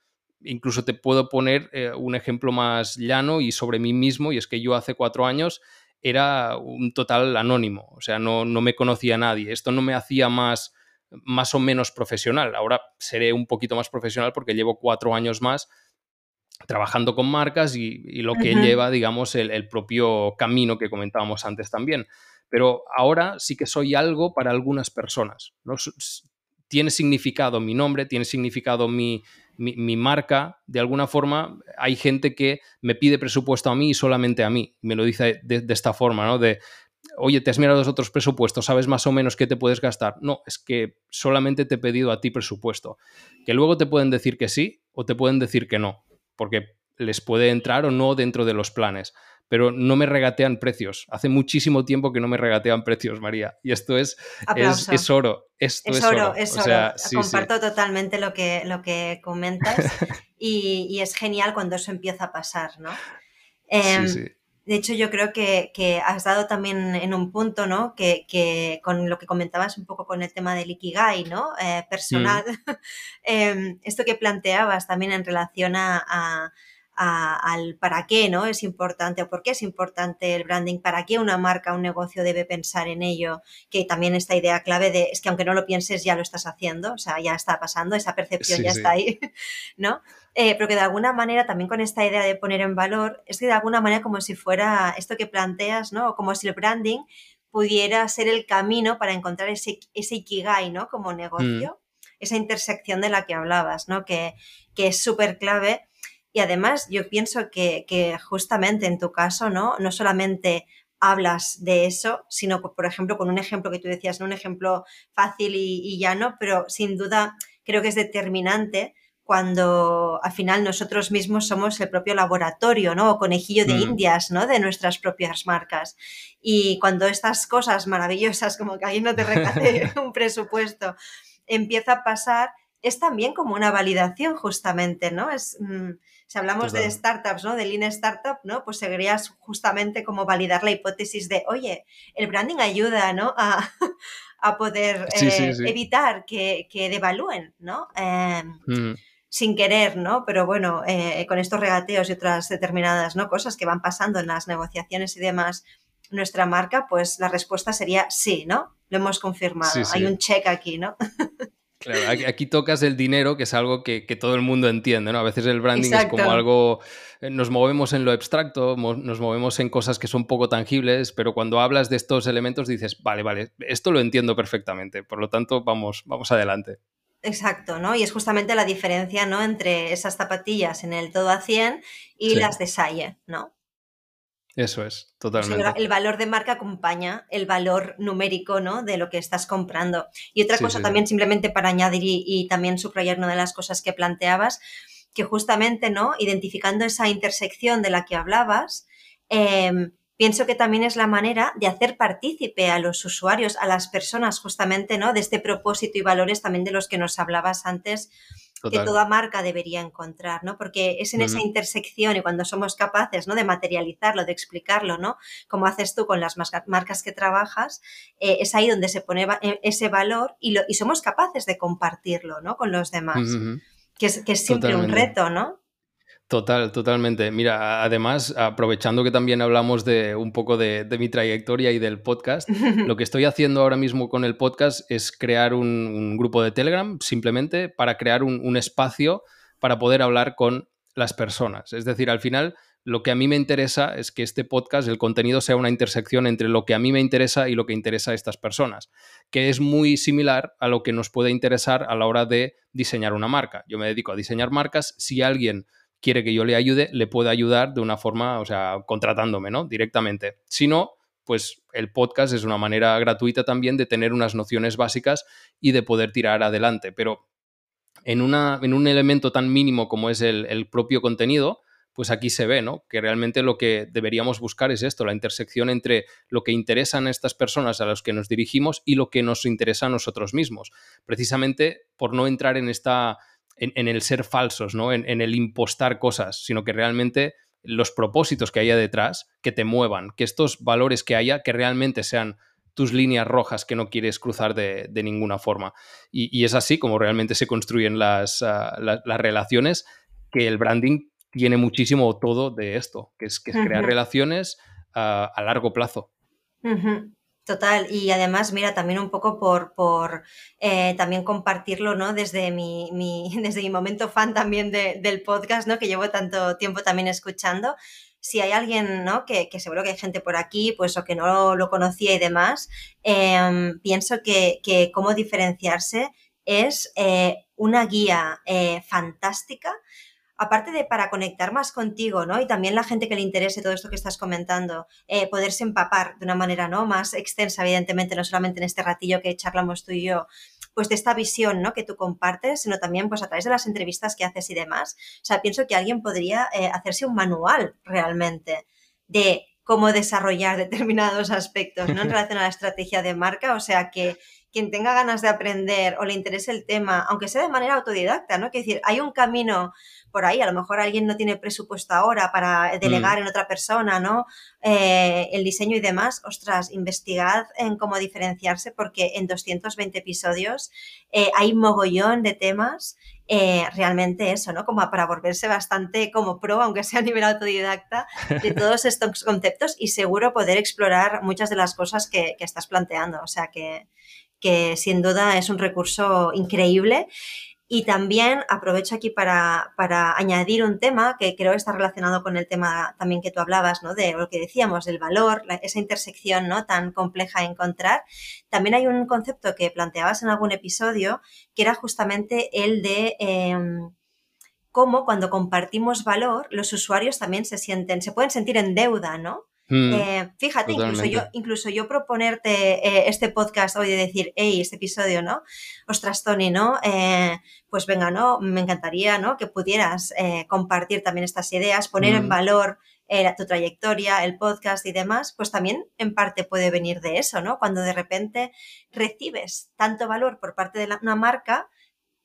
Incluso te puedo poner eh, un ejemplo más llano y sobre mí mismo, y es que yo hace cuatro años era un total anónimo, o sea, no, me conocía nadie. Esto no me hacía más, más o menos profesional. Ahora seré un poquito más profesional porque llevo cuatro años más trabajando con marcas y, lo que lleva, digamos, el, propio camino que comentábamos antes también. Pero ahora sí que soy algo para algunas personas. ¿no? Tiene significado mi nombre, tiene significado mi, mi, marca, de alguna forma, hay gente que me pide presupuesto a mí y solamente a mí. Me lo dice de, esta forma, ¿no? De, oye, te has mirado los otros presupuestos, ¿sabes más o menos qué te puedes gastar? No, es que solamente te he pedido a ti presupuesto. Que luego te pueden decir que sí o te pueden decir que no, porque les puede entrar o no dentro de los planes pero no me regatean precios. Hace muchísimo tiempo que no me regatean precios, María. Y esto es, es, oro. Esto es, oro. Es oro. Comparto totalmente lo que, lo que comentas y, es genial cuando eso empieza a pasar, ¿no? Em, de hecho, yo creo que, has dado también en un punto, ¿no? Que, con lo que comentabas un poco con el tema del Ikigai, ¿no? Eh, personal. Mm. Em, esto que planteabas también en relación a al para qué ¿no? es importante o por qué es importante el branding, para qué una marca, un negocio debe pensar en ello, que también esta idea clave de es que aunque no lo pienses ya lo estás haciendo, o sea, ya está pasando, esa percepción ya está ahí, ¿no? Eh, pero que de alguna manera también con esta idea de poner en valor, es que de alguna manera como si fuera esto que planteas, ¿no? como si el branding pudiera ser el camino para encontrar ese, ese ikigai, ¿no? Como mm. negocio, esa intersección de la que hablabas, ¿no? Que, que es súper clave y además yo pienso que, justamente en tu caso, ¿no? No solamente hablas de eso, sino, por ejemplo, con un ejemplo que tú decías, ¿no? un ejemplo fácil y, llano, pero sin duda creo que es determinante cuando al final nosotros mismos somos el propio laboratorio, ¿no? O conejillo de mm. indias, ¿no? De nuestras propias marcas. Y cuando estas cosas maravillosas, como que ahí no te recate un presupuesto, empieza a pasar, es también como una validación justamente, ¿no? Es, mm, si hablamos de startups, ¿no? De Lean Startup, ¿no? Pues sería justamente como validar la hipótesis de, oye, el branding ayuda, ¿no? A, poder eh, evitar que, devalúen, ¿no? Em, mm. Sin querer, ¿no? Pero bueno, eh, con estos regateos y otras determinadas ¿no? cosas que van pasando en las negociaciones y demás, nuestra marca, pues la respuesta sería sí, ¿no? Lo hemos confirmado. Hay un check aquí, ¿no? Claro, aquí tocas el dinero, que es algo que, todo el mundo entiende, ¿no? A veces el branding es como algo, eh, nos movemos en lo abstracto, nos movemos en cosas que son poco tangibles, pero cuando hablas de estos elementos dices, vale, vale, esto lo entiendo perfectamente, por lo tanto, vamos, vamos adelante. Exacto, ¿no? Y es justamente la diferencia, ¿no? Entre esas zapatillas en el todo a 100 y las de Saye, ¿no? Eso es, totalmente. el valor de marca acompaña el valor numérico ¿no? de lo que estás comprando. Y otra cosa también, simplemente para añadir y, también subrayar una de las cosas que planteabas, que justamente, ¿no? Identificando esa intersección de la que hablabas, em, pienso que también es la manera de hacer partícipe a los usuarios, a las personas, justamente, ¿no? De este propósito y valores también de los que nos hablabas antes que toda marca debería encontrar, ¿no? Porque es en esa intersección y cuando somos capaces, ¿no? De materializarlo, de explicarlo, ¿no? Como haces tú con las marcas que trabajas, eh, es ahí donde se pone e, ese valor y, lo, y, somos capaces de compartirlo, ¿no? Con los demás. que, es, que es siempre un reto, ¿no? Total, totalmente. Mira, además, aprovechando que también hablamos de un poco de, mi trayectoria y del podcast, lo que estoy haciendo ahora mismo con el podcast es crear un, grupo de Telegram, simplemente para crear un, espacio para poder hablar con las personas. Es decir, al final, lo que a mí me interesa es que este podcast, el contenido, sea una intersección entre lo que a mí me interesa y lo que interesa a estas personas, que es muy similar a lo que nos puede interesar a la hora de diseñar una marca. Yo me dedico a diseñar marcas. Si alguien quiere que yo le ayude, le puedo ayudar de una forma, o sea, contratándome, ¿no? Directamente. Si no, pues el podcast es una manera gratuita también de tener unas nociones básicas y de poder tirar adelante. Pero en, una, en un elemento tan mínimo como es el, propio contenido, pues aquí se ve, ¿no? Que realmente lo que deberíamos buscar es esto, la intersección entre lo que interesan a estas personas a las que nos dirigimos y lo que nos interesa a nosotros mismos. Precisamente por no entrar en esta en, el ser falsos, ¿no? En, el impostar cosas, sino que realmente los propósitos que haya detrás, que te muevan, que estos valores que haya, que realmente sean tus líneas rojas que no quieres cruzar de, ninguna forma. Y, es así como realmente se construyen las, ah, las relaciones, que el branding tiene muchísimo todo de esto, que es, que crear relaciones ah, a largo plazo. Total, y además, mira, también un poco por, por eh, también compartirlo, ¿no? Desde mi, mi, desde mi momento fan también del podcast, ¿no? Que llevo tanto tiempo también escuchando. Si hay alguien, ¿no? Que, que seguro que hay gente por aquí, pues, o que no lo conocía y demás, em, pienso que, que, cómo diferenciarse es eh, una guía eh, fantástica aparte de para conectar más contigo, ¿no? Y también la gente que le interese todo esto que estás comentando, eh, poderse empapar de una manera, ¿no? Más extensa, evidentemente, no solamente en este ratillo que charlamos tú y yo, pues de esta visión, ¿no? Que tú compartes, sino también, pues a través de las entrevistas que haces y demás. O sea, pienso que alguien podría eh, hacerse un manual realmente de cómo desarrollar determinados aspectos, ¿no? En relación a la estrategia de marca, o sea que quien tenga ganas de aprender o le interese el tema, aunque sea de manera autodidacta, ¿no? Que decir, hay un camino por ahí, a lo mejor alguien no tiene presupuesto ahora para delegar mm. en otra persona, ¿no? Eh, el diseño y demás, ostras, investigad en cómo diferenciarse porque en 220 episodios eh, hay mogollón de temas eh, realmente eso, ¿no? Como para volverse bastante como pro, aunque sea a nivel autodidacta, de todos estos conceptos y seguro poder explorar muchas de las cosas que, que estás planteando. O sea que, que sin duda es un recurso increíble. Y también aprovecho aquí para, añadir un tema que creo está relacionado con el tema también que tú hablabas, ¿no? De lo que decíamos, del valor, esa intersección, ¿no? Tan compleja de encontrar. También hay un concepto que planteabas en algún episodio, que era justamente el de em, cómo cuando compartimos valor, los usuarios también se sienten, se pueden sentir en deuda, ¿no? Mm, eh, fíjate, incluso yo, incluso yo proponerte eh, este podcast hoy de decir, hey, este episodio, ¿no? Ostras, Tony, ¿no? Eh, pues venga, ¿no? Me encantaría, ¿no? Que pudieras compartir también estas ideas, poner en mm. valor tu trayectoria, el podcast y demás, pues también en parte puede venir de eso, ¿no? Cuando de repente recibes tanto valor por parte de una marca,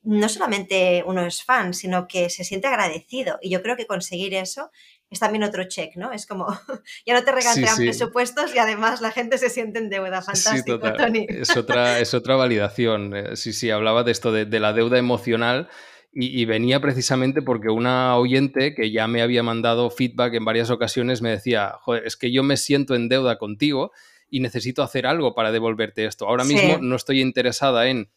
no solamente uno es fan, sino que se siente agradecido. Y yo creo que conseguir eso es también otro check, ¿no? Es como, ya no te regatean presupuestos y además la gente se siente en deuda. Fantástico, Tony. Es otra, es otra validación. Eh, sí, sí, hablaba de esto, de, la deuda emocional. Y, venía precisamente porque una oyente que ya me había mandado feedback en varias ocasiones me decía, joder, es que yo me siento en deuda contigo y necesito hacer algo para devolverte esto. Ahora mismo no estoy interesada en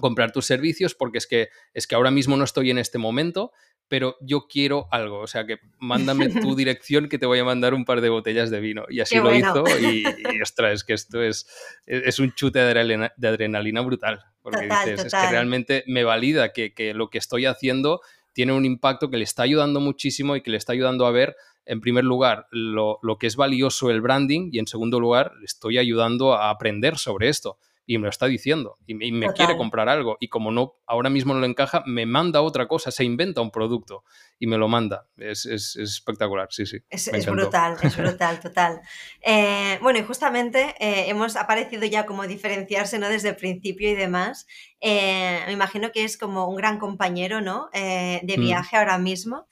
comprar tus servicios porque es que, es que ahora mismo no estoy en este momento, pero yo quiero algo, o sea que mándame tu dirección que te voy a mandar un par de botellas de vino. Y así lo hizo y, ostras, es que esto es, es un chute de adrenalina, brutal, porque dices, es que realmente me valida que, que lo que estoy haciendo tiene un impacto que le está ayudando muchísimo y que le está ayudando a ver, en primer lugar, lo, lo que es valioso el branding y en segundo lugar, le estoy ayudando a aprender sobre esto y me lo está diciendo y, me quiere comprar algo y como no ahora mismo no le encaja, me manda otra cosa, se inventa un producto y me lo manda. Es, espectacular, sí, sí. Es, brutal, es brutal, total. Eh, bueno, y justamente eh, hemos aparecido ya como diferenciarse ¿no? desde el principio y demás. Eh, me imagino que es como un gran compañero ¿no? de mm. viaje ahora mismo.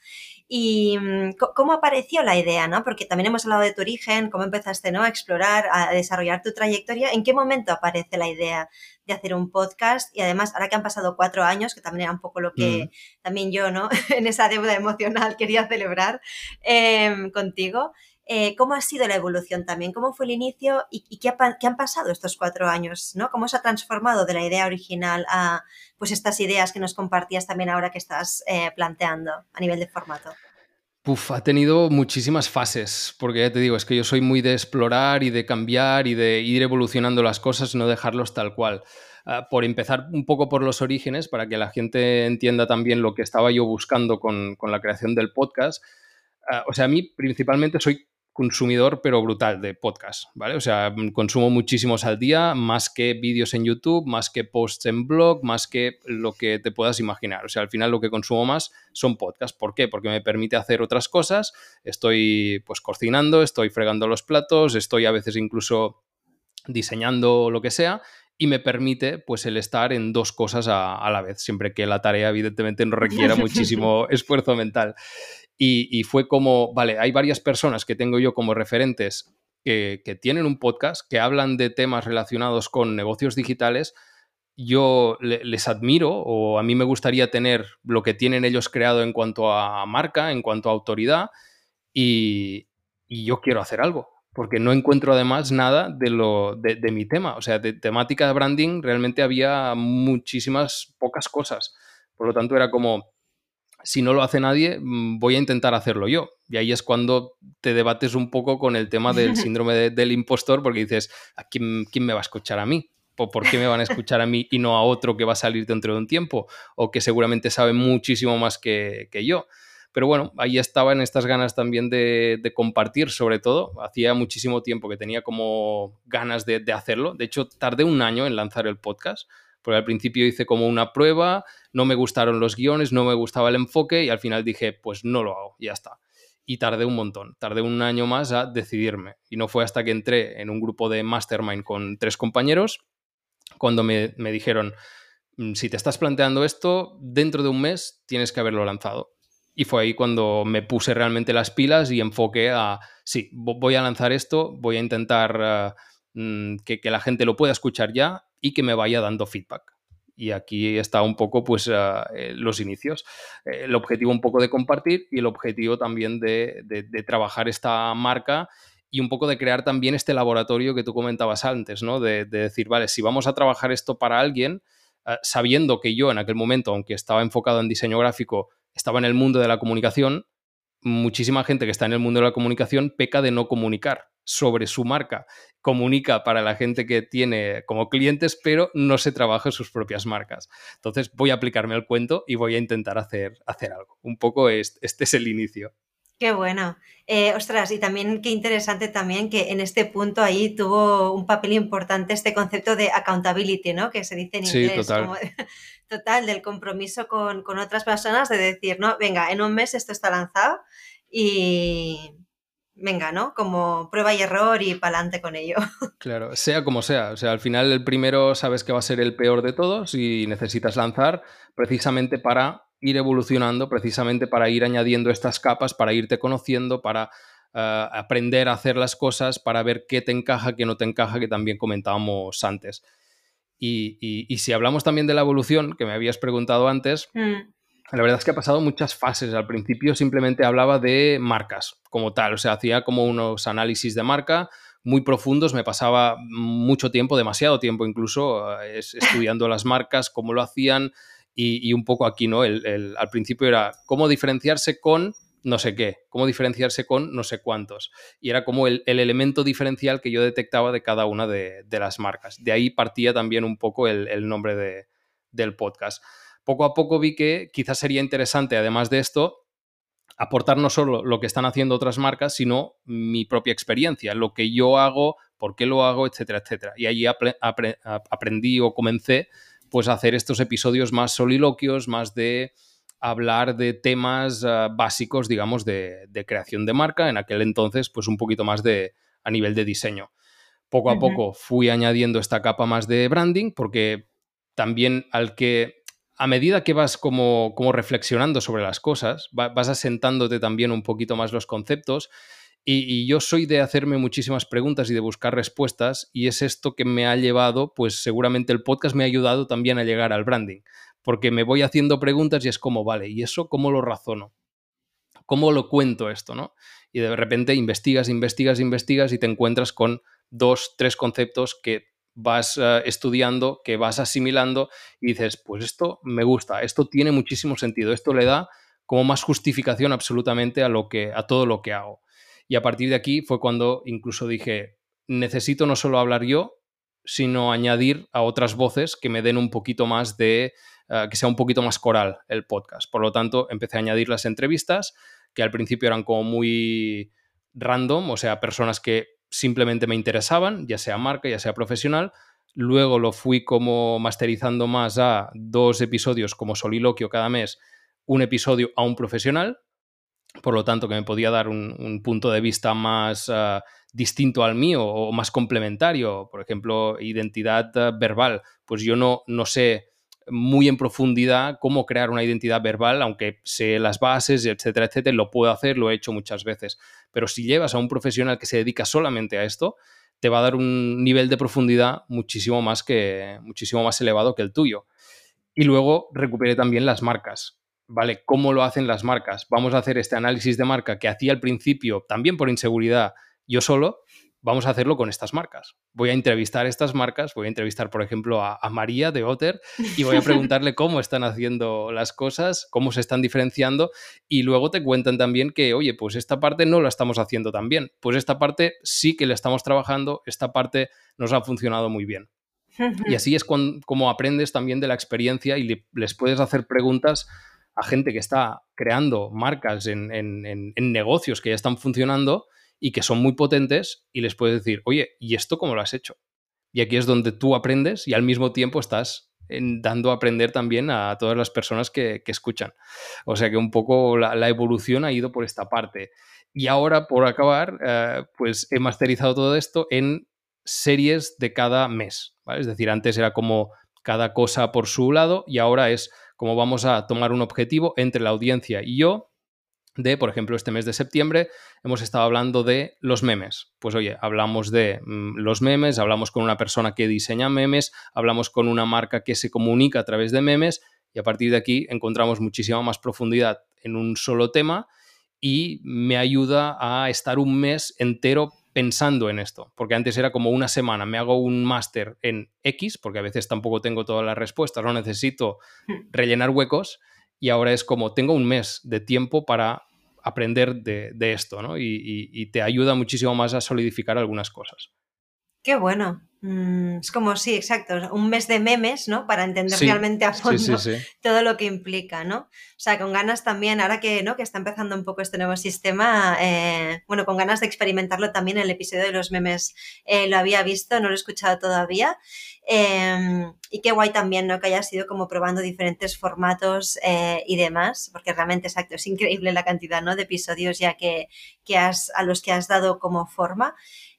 ¿Y mm, cómo apareció la idea? ¿no? Porque también hemos hablado de tu origen, cómo empezaste ¿no? a explorar, a desarrollar tu trayectoria. ¿En qué momento aparece la idea de hacer un podcast? Y además, ahora que han pasado cuatro años, que también era un poco lo que mm. también yo, ¿no? en esa deuda emocional quería celebrar em, contigo. Eh, ¿Cómo ha sido la evolución también? ¿Cómo fue el inicio y, qué, han pasado estos cuatro años? ¿no? ¿Cómo se ha transformado de la idea original a pues, estas ideas que nos compartías también ahora que estás eh, planteando a nivel de formato? Puf, ha tenido muchísimas fases, porque ya te digo, es que yo soy muy de explorar y de cambiar y de ir evolucionando las cosas no dejarlos tal cual. Ah, por empezar un poco por los orígenes, para que la gente entienda también lo que estaba yo buscando con, con la creación del podcast. Ah, o sea, a mí principalmente soy consumidor, pero brutal de podcast, ¿vale? O sea, mm, consumo muchísimos al día, más que vídeos en YouTube, más que posts en blog, más que lo que te puedas imaginar. O sea, al final lo que consumo más son podcasts. ¿Por qué? Porque me permite hacer otras cosas. Estoy pues cocinando, estoy fregando los platos, estoy a veces incluso diseñando lo que sea y me permite pues el estar en dos cosas a, a la vez, siempre que la tarea evidentemente no requiera muchísimo esfuerzo mental. Y, fue como, vale, hay varias personas que tengo yo como referentes que, tienen un podcast, que hablan de temas relacionados con negocios digitales. Yo les admiro o a mí me gustaría tener lo que tienen ellos creado en cuanto a marca, en cuanto a autoridad y, yo quiero hacer algo porque no encuentro además nada de, lo, de, de, mi tema. O sea, de temática de branding realmente había muchísimas pocas cosas. Por lo tanto, era como, si no lo hace nadie, mm, voy a intentar hacerlo yo. Y ahí es cuando te debates un poco con el tema del síndrome del impostor, porque dices, ¿a quién, me va a escuchar a mí? ¿Por qué me van a escuchar a mí y no a otro que va a salir dentro de un tiempo? O que seguramente sabe muchísimo más que, yo. Pero bueno, ahí estaba en estas ganas también de, compartir, sobre todo. Hacía muchísimo tiempo que tenía como ganas de, de hacerlo. De hecho, tardé un año en lanzar el podcast porque al principio hice como una prueba, no me gustaron los guiones, no me gustaba el enfoque y al final dije, pues no lo hago, ya está. Y tardé un montón, tardé un año más a decidirme. Y no fue hasta que entré en un grupo de mastermind con tres compañeros cuando me, me dijeron, mm, si te estás planteando esto, dentro de un mes tienes que haberlo lanzado. Y fue ahí cuando me puse realmente las pilas y enfoqué a, sí, voy a lanzar esto, voy a intentar eh, mm, que, que, la gente lo pueda escuchar ya y que me vaya dando feedback. Y aquí está un poco pues ah, eh, los inicios. el objetivo un poco de compartir y el objetivo también de, trabajar esta marca y un poco de crear también este laboratorio que tú comentabas antes, ¿no? De, decir, vale, si vamos a trabajar esto para alguien, ah, sabiendo que yo en aquel momento, aunque estaba enfocado en diseño gráfico, estaba en el mundo de la comunicación, muchísima gente que está en el mundo de la comunicación peca de no comunicar sobre su marca. Comunica para la gente que tiene como clientes, pero no se trabaja en sus propias marcas. Entonces voy a aplicarme al cuento y voy a intentar hacer, hacer algo. Un poco este, es el inicio. Qué bueno. Eh, ostras, y también qué interesante también que en este punto ahí tuvo un papel importante este concepto de accountability, ¿no? Que se dice en inglés. Sí, total. total, del compromiso con, con, otras personas, de decir, no, venga, en un mes esto está lanzado y, venga, ¿no? Como prueba y error y pa'lante con ello. Claro, sea como sea. O sea, al final el primero sabes que va a ser el peor de todos y necesitas lanzar precisamente para ir evolucionando, precisamente para ir añadiendo estas capas, para irte conociendo, para eh, aprender a hacer las cosas, para ver qué te encaja, qué no te encaja, que también comentábamos antes. Y, si hablamos también de la evolución, que me habías preguntado antes, mm. La verdad es que ha pasado muchas fases. Al principio simplemente hablaba de marcas como tal, o sea, hacía como unos análisis de marca muy profundos, me pasaba mucho tiempo, demasiado tiempo incluso, eh, estudiando las marcas, cómo lo hacían y, un poco aquí, ¿no? al principio era cómo diferenciarse con no sé qué, cómo diferenciarse con no sé cuántos. Y era como el, elemento diferencial que yo detectaba de cada una de, las marcas. De ahí partía también un poco el, nombre del podcast. Poco a poco vi que quizás sería interesante, además de esto, aportar no solo lo que están haciendo otras marcas, sino mi propia experiencia, lo que yo hago, por qué lo hago, etcétera, etcétera. Y allí aprendí o comencé pues a hacer estos episodios más soliloquios, más de hablar de temas ah, básicos, digamos, de, creación de marca. En aquel entonces, pues un poquito más de a nivel de diseño. Poco a poco fui añadiendo esta capa más de branding, porque también al que a medida que vas como, como reflexionando sobre las cosas, vas asentándote también un poquito más los conceptos. Y, y, yo soy de hacerme muchísimas preguntas y de buscar respuestas, y es esto que me ha llevado, pues seguramente el podcast me ha ayudado también a llegar al branding porque me voy haciendo preguntas y es como, vale, ¿y eso cómo lo razono? ¿Cómo lo cuento esto? ¿no? Y de repente investigas, investigas, investigas y te encuentras con dos, tres conceptos que vas eh, estudiando, que vas asimilando y dices, pues esto me gusta, esto tiene muchísimo sentido, esto le da como más justificación absolutamente a, lo que, a todo lo que hago. Y a partir de aquí fue cuando incluso dije, necesito no solo hablar yo, sino añadir a otras voces que me den un poquito más de eh, que sea un poquito más coral el podcast. Por lo tanto, empecé a añadir las entrevistas, que al principio eran como muy random, o sea, personas que simplemente me interesaban, ya sea marca, ya sea profesional. Luego lo fui como masterizando más a dos episodios como soliloquio cada mes, un episodio a un profesional, por lo tanto que me podía dar un, punto de vista más eh, distinto al mío o más complementario, por ejemplo, identidad eh, verbal, pues yo no, no sé muy en profundidad cómo crear una identidad verbal, aunque sé las bases, etcétera, etcétera, lo puedo hacer, lo he hecho muchas veces. Pero si llevas a un profesional que se dedica solamente a esto, te va a dar un nivel de profundidad muchísimo más, que, muchísimo más elevado que el tuyo. Y luego recuperé también las marcas. ¿Vale? ¿Cómo lo hacen las marcas? Vamos a hacer este análisis de marca que hacía al principio, también por inseguridad, yo solo, vamos a hacerlo con estas marcas. Voy a entrevistar estas marcas, voy a entrevistar, por ejemplo, a, María de Otter y voy a preguntarle cómo están haciendo las cosas, cómo se están diferenciando y luego te cuentan también que, oye, pues esta parte no la estamos haciendo tan bien, pues esta parte sí que la estamos trabajando, esta parte nos ha funcionado muy bien. Y así es como aprendes también de la experiencia y les puedes hacer preguntas a gente que está creando marcas en negocios que ya están funcionando y que son muy potentes y les puedes decir, oye, ¿y esto cómo lo has hecho? Y aquí es donde tú aprendes y al mismo tiempo estás dando a aprender también a todas las personas que, escuchan. O sea que un poco la, evolución ha ido por esta parte. Y ahora, por acabar, eh, pues he masterizado todo esto en series de cada mes. Es decir, antes era como cada cosa por su lado y ahora es como vamos a tomar un objetivo entre la audiencia y yo de, por ejemplo, este mes de septiembre hemos estado hablando de los memes. Pues oye, hablamos de mm, los memes, hablamos con una persona que diseña memes, hablamos con una marca que se comunica a través de memes y a partir de aquí encontramos muchísima más profundidad en un solo tema y me ayuda a estar un mes entero pensando en esto, porque antes era como una semana, me hago un máster en X, porque a veces tampoco tengo todas las respuestas, no necesito hmm. rellenar huecos, y ahora es como tengo un mes de tiempo para aprender de, esto, ¿no? Y, te ayuda muchísimo más a solidificar algunas cosas. Qué bueno. Mm, es como, sí, exacto, un mes de memes, ¿no? Para entender realmente a fondo todo lo que implica, ¿no? O sea, con ganas también, ahora que, ¿no? que está empezando un poco este nuevo sistema, eh, bueno, con ganas de experimentarlo también, el episodio de los memes eh, lo había visto, no lo he escuchado todavía. Em, y qué guay también, ¿no? Que hayas ido como probando diferentes formatos eh, y demás, porque realmente, exacto, es increíble la cantidad, ¿no? De episodios ya que, que has, a los que has dado como forma.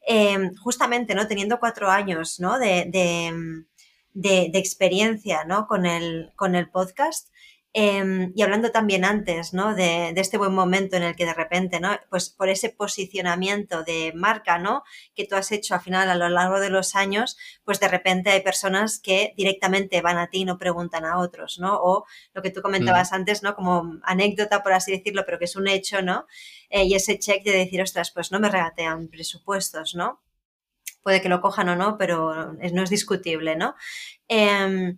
Em, justamente, ¿no? Teniendo cuatro años, ¿no? De, de, de, experiencia, ¿no? Con el, con el podcast. Em, y hablando también antes, ¿no? De, de, este buen momento en el que de repente, ¿no? Pues por ese posicionamiento de marca, ¿no? Que tú has hecho al final a lo largo de los años, pues de repente hay personas que directamente van a ti y no preguntan a otros, ¿no? O lo que tú comentabas mm. antes, ¿no? Como anécdota, por así decirlo, pero que es un hecho, ¿no? Eh, y ese check de decir, ostras, pues no me regatean presupuestos, ¿no? Puede que lo cojan o no, pero no es discutible, ¿no? Eh,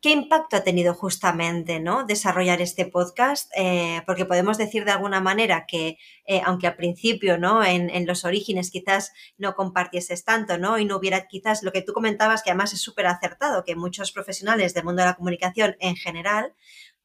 ¿Qué impacto ha tenido justamente ¿no? desarrollar este podcast? Eh, porque podemos decir de alguna manera que, eh, aunque al principio, ¿no? En, en, los orígenes quizás no compartieses tanto, ¿no? Y no hubiera quizás lo que tú comentabas, que además es súper acertado, que muchos profesionales del mundo de la comunicación en general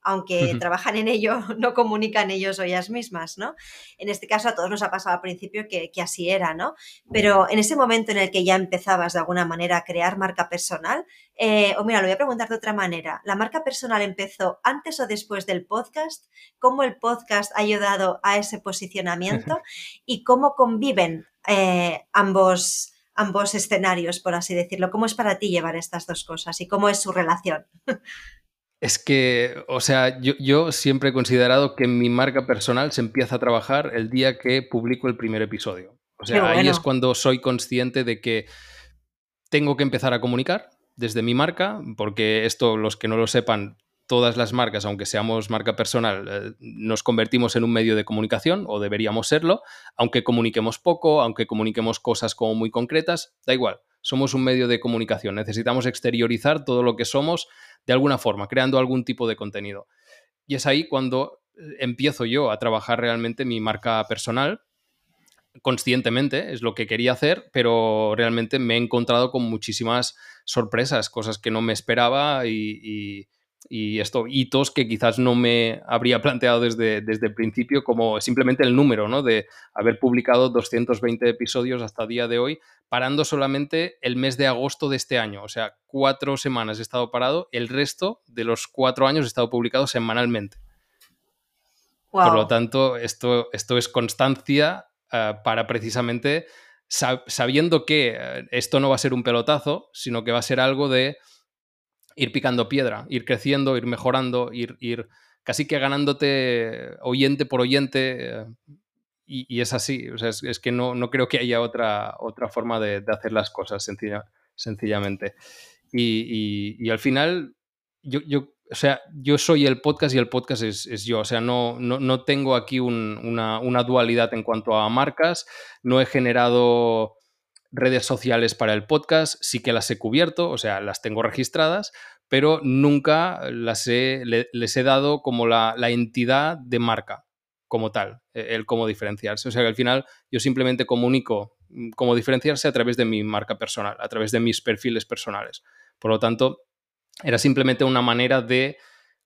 aunque trabajan en ello, no comunican ellos o ellas mismas, ¿no? En este caso a todos nos ha pasado al principio que, así era, ¿no? Pero en ese momento en el que ya empezabas de alguna manera a crear marca personal, eh, o mira, lo voy a preguntar de otra manera, ¿la marca personal empezó antes o después del podcast? ¿Cómo el podcast ha ayudado a ese posicionamiento? ¿Y cómo conviven eh, ambos ambos escenarios, por así decirlo. ¿Cómo es para ti llevar estas dos cosas y cómo es su relación? Es que, o sea, yo, siempre he considerado que mi marca personal se empieza a trabajar el día que publico el primer episodio. O sea, ahí es cuando soy consciente de que tengo que empezar a comunicar desde mi marca, porque esto, los que no lo sepan, todas las marcas, aunque seamos marca personal, eh, nos convertimos en un medio de comunicación o deberíamos serlo, aunque comuniquemos poco, aunque comuniquemos cosas como muy concretas, da igual, somos un medio de comunicación, necesitamos exteriorizar todo lo que somos de alguna forma, creando algún tipo de contenido. Y es ahí cuando eh, empiezo yo a trabajar realmente mi marca personal, conscientemente, es lo que quería hacer, pero realmente me he encontrado con muchísimas sorpresas, cosas que no me esperaba y, y esto, hitos que quizás no me habría planteado desde, desde el principio, como simplemente el número, ¿no? De haber publicado 220 episodios hasta el día de hoy, parando solamente el mes de agosto de este año. O sea, cuatro semanas he estado parado, el resto de los cuatro años he estado publicado semanalmente. Por lo tanto, esto, esto es constancia uh, para precisamente, sab sabiendo que uh, esto no va a ser un pelotazo, sino que va a ser algo de ir picando piedra, ir creciendo, ir mejorando, ir, ir casi que ganándote oyente por oyente. Eh, y, es así, o sea, es, que no, no, creo que haya otra, otra forma de, hacer las cosas, sencilla, sencillamente. Y, y, al final, yo, yo, o sea, yo soy el podcast y el podcast es, yo. O sea, no, no, no tengo aquí un, una, una, dualidad en cuanto a marcas. No he generado redes sociales para el podcast, sí que las he cubierto, o sea, las tengo registradas, pero nunca las he, les he dado como la, entidad de marca como tal, e, el cómo diferenciarse. O sea que al final yo simplemente comunico mm, cómo diferenciarse a través de mi marca personal, a través de mis perfiles personales. Por lo tanto, era simplemente una manera de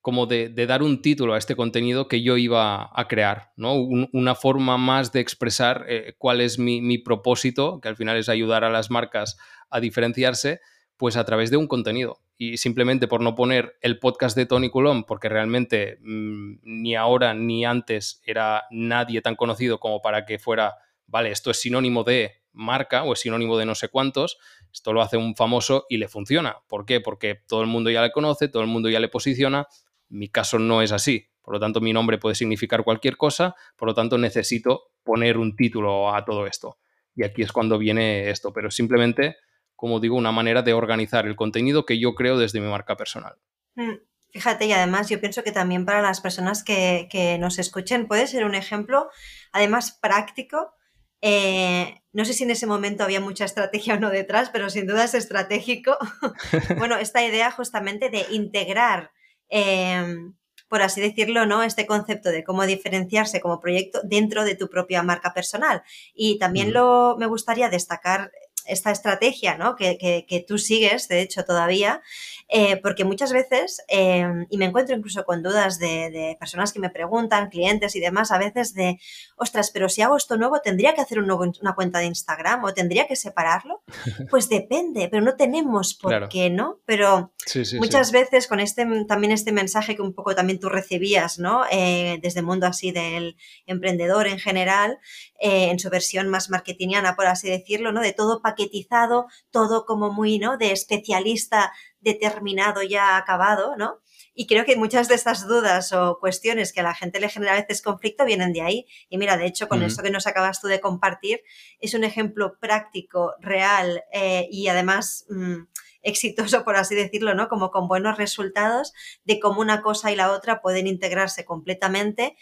como de, dar un título a este contenido que yo iba a crear, ¿no? una forma más de expresar eh, cuál es mi, propósito, que al final es ayudar a las marcas a diferenciarse, pues a través de un contenido. Y simplemente por no poner el podcast de Tony Coulomb, porque realmente mm, ni ahora ni antes era nadie tan conocido como para que fuera, vale, esto es sinónimo de marca o es sinónimo de no sé cuántos, esto lo hace un famoso y le funciona. ¿Por qué? Porque todo el mundo ya le conoce, todo el mundo ya le posiciona mi caso no es así. Por lo tanto, mi nombre puede significar cualquier cosa, por lo tanto, necesito poner un título a todo esto. Y aquí es cuando viene esto, pero simplemente, como digo, una manera de organizar el contenido que yo creo desde mi marca personal. Mm, fíjate, y además yo pienso que también para las personas que, nos escuchen puede ser un ejemplo, además práctico. Eh, no sé si en ese momento había mucha estrategia o no detrás, pero sin duda es estratégico. bueno, esta idea justamente de integrar Em, por así decirlo, ¿no? Este concepto de cómo diferenciarse como proyecto dentro de tu propia marca personal. Y también lo, me gustaría destacar esta estrategia ¿no? que, que, tú sigues, de hecho, todavía, eh, porque muchas veces, em, y me encuentro incluso con dudas de, de, personas que me preguntan, clientes y demás, a veces de, ostras, pero si hago esto nuevo, ¿tendría que hacer un nuevo, una cuenta de Instagram o tendría que separarlo? Pues depende, pero no tenemos por qué, ¿no? Pero muchas veces con este, también este mensaje que un poco también tú recibías, ¿no? Eh, desde el mundo así del emprendedor en general, eh, en su versión más marketingiana, por así decirlo, ¿no? De todo paquetizado, todo como muy, ¿no? De especialista determinado ya acabado, ¿no? Y creo que muchas de estas dudas o cuestiones que a la gente le genera a veces conflicto vienen de ahí. Y mira, de hecho, con esto que nos acabas tú de compartir, es un ejemplo práctico, real eh, y además mm, exitoso, por así decirlo, ¿no? Como con buenos resultados de cómo una cosa y la otra pueden integrarse completamente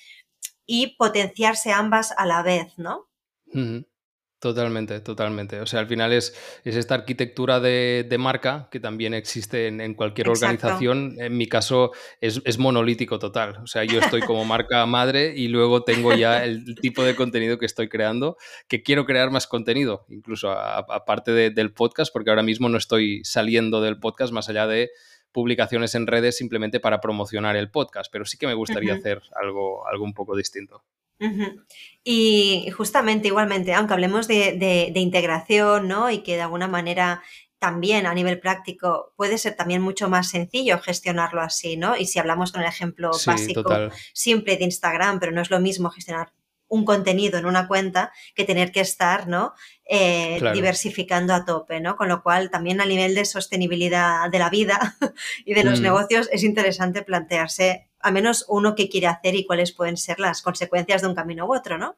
y potenciarse ambas a la vez, ¿no? Totalmente, totalmente. O sea, al final es, es esta arquitectura de, marca que también existe en, cualquier organización. En mi caso es, monolítico total. O sea, yo estoy como marca madre y luego tengo ya el tipo de contenido que estoy creando, que quiero crear más contenido, incluso aparte del podcast, porque ahora mismo no estoy saliendo del podcast más allá de publicaciones en redes simplemente para promocionar el podcast, pero sí que me gustaría hacer algo, algo un poco distinto. Y justamente igualmente, aunque hablemos de, integración, ¿no? Y que de alguna manera también a nivel práctico puede ser también mucho más sencillo gestionarlo así, ¿no? Y si hablamos con el ejemplo básico simple de Instagram, pero no es lo mismo gestionar un contenido en una cuenta que tener que estar, ¿no? Eh, diversificando a tope, ¿no? Con lo cual también a nivel de sostenibilidad de la vida y de los mm. negocios es interesante plantearse al menos uno que quiere hacer y cuáles pueden ser las consecuencias de un camino u otro, ¿no?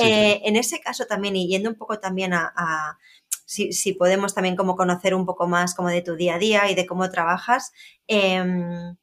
Eh, en ese caso también, y yendo un poco también a, si, podemos también como conocer un poco más como de tu día a día y de cómo trabajas, em,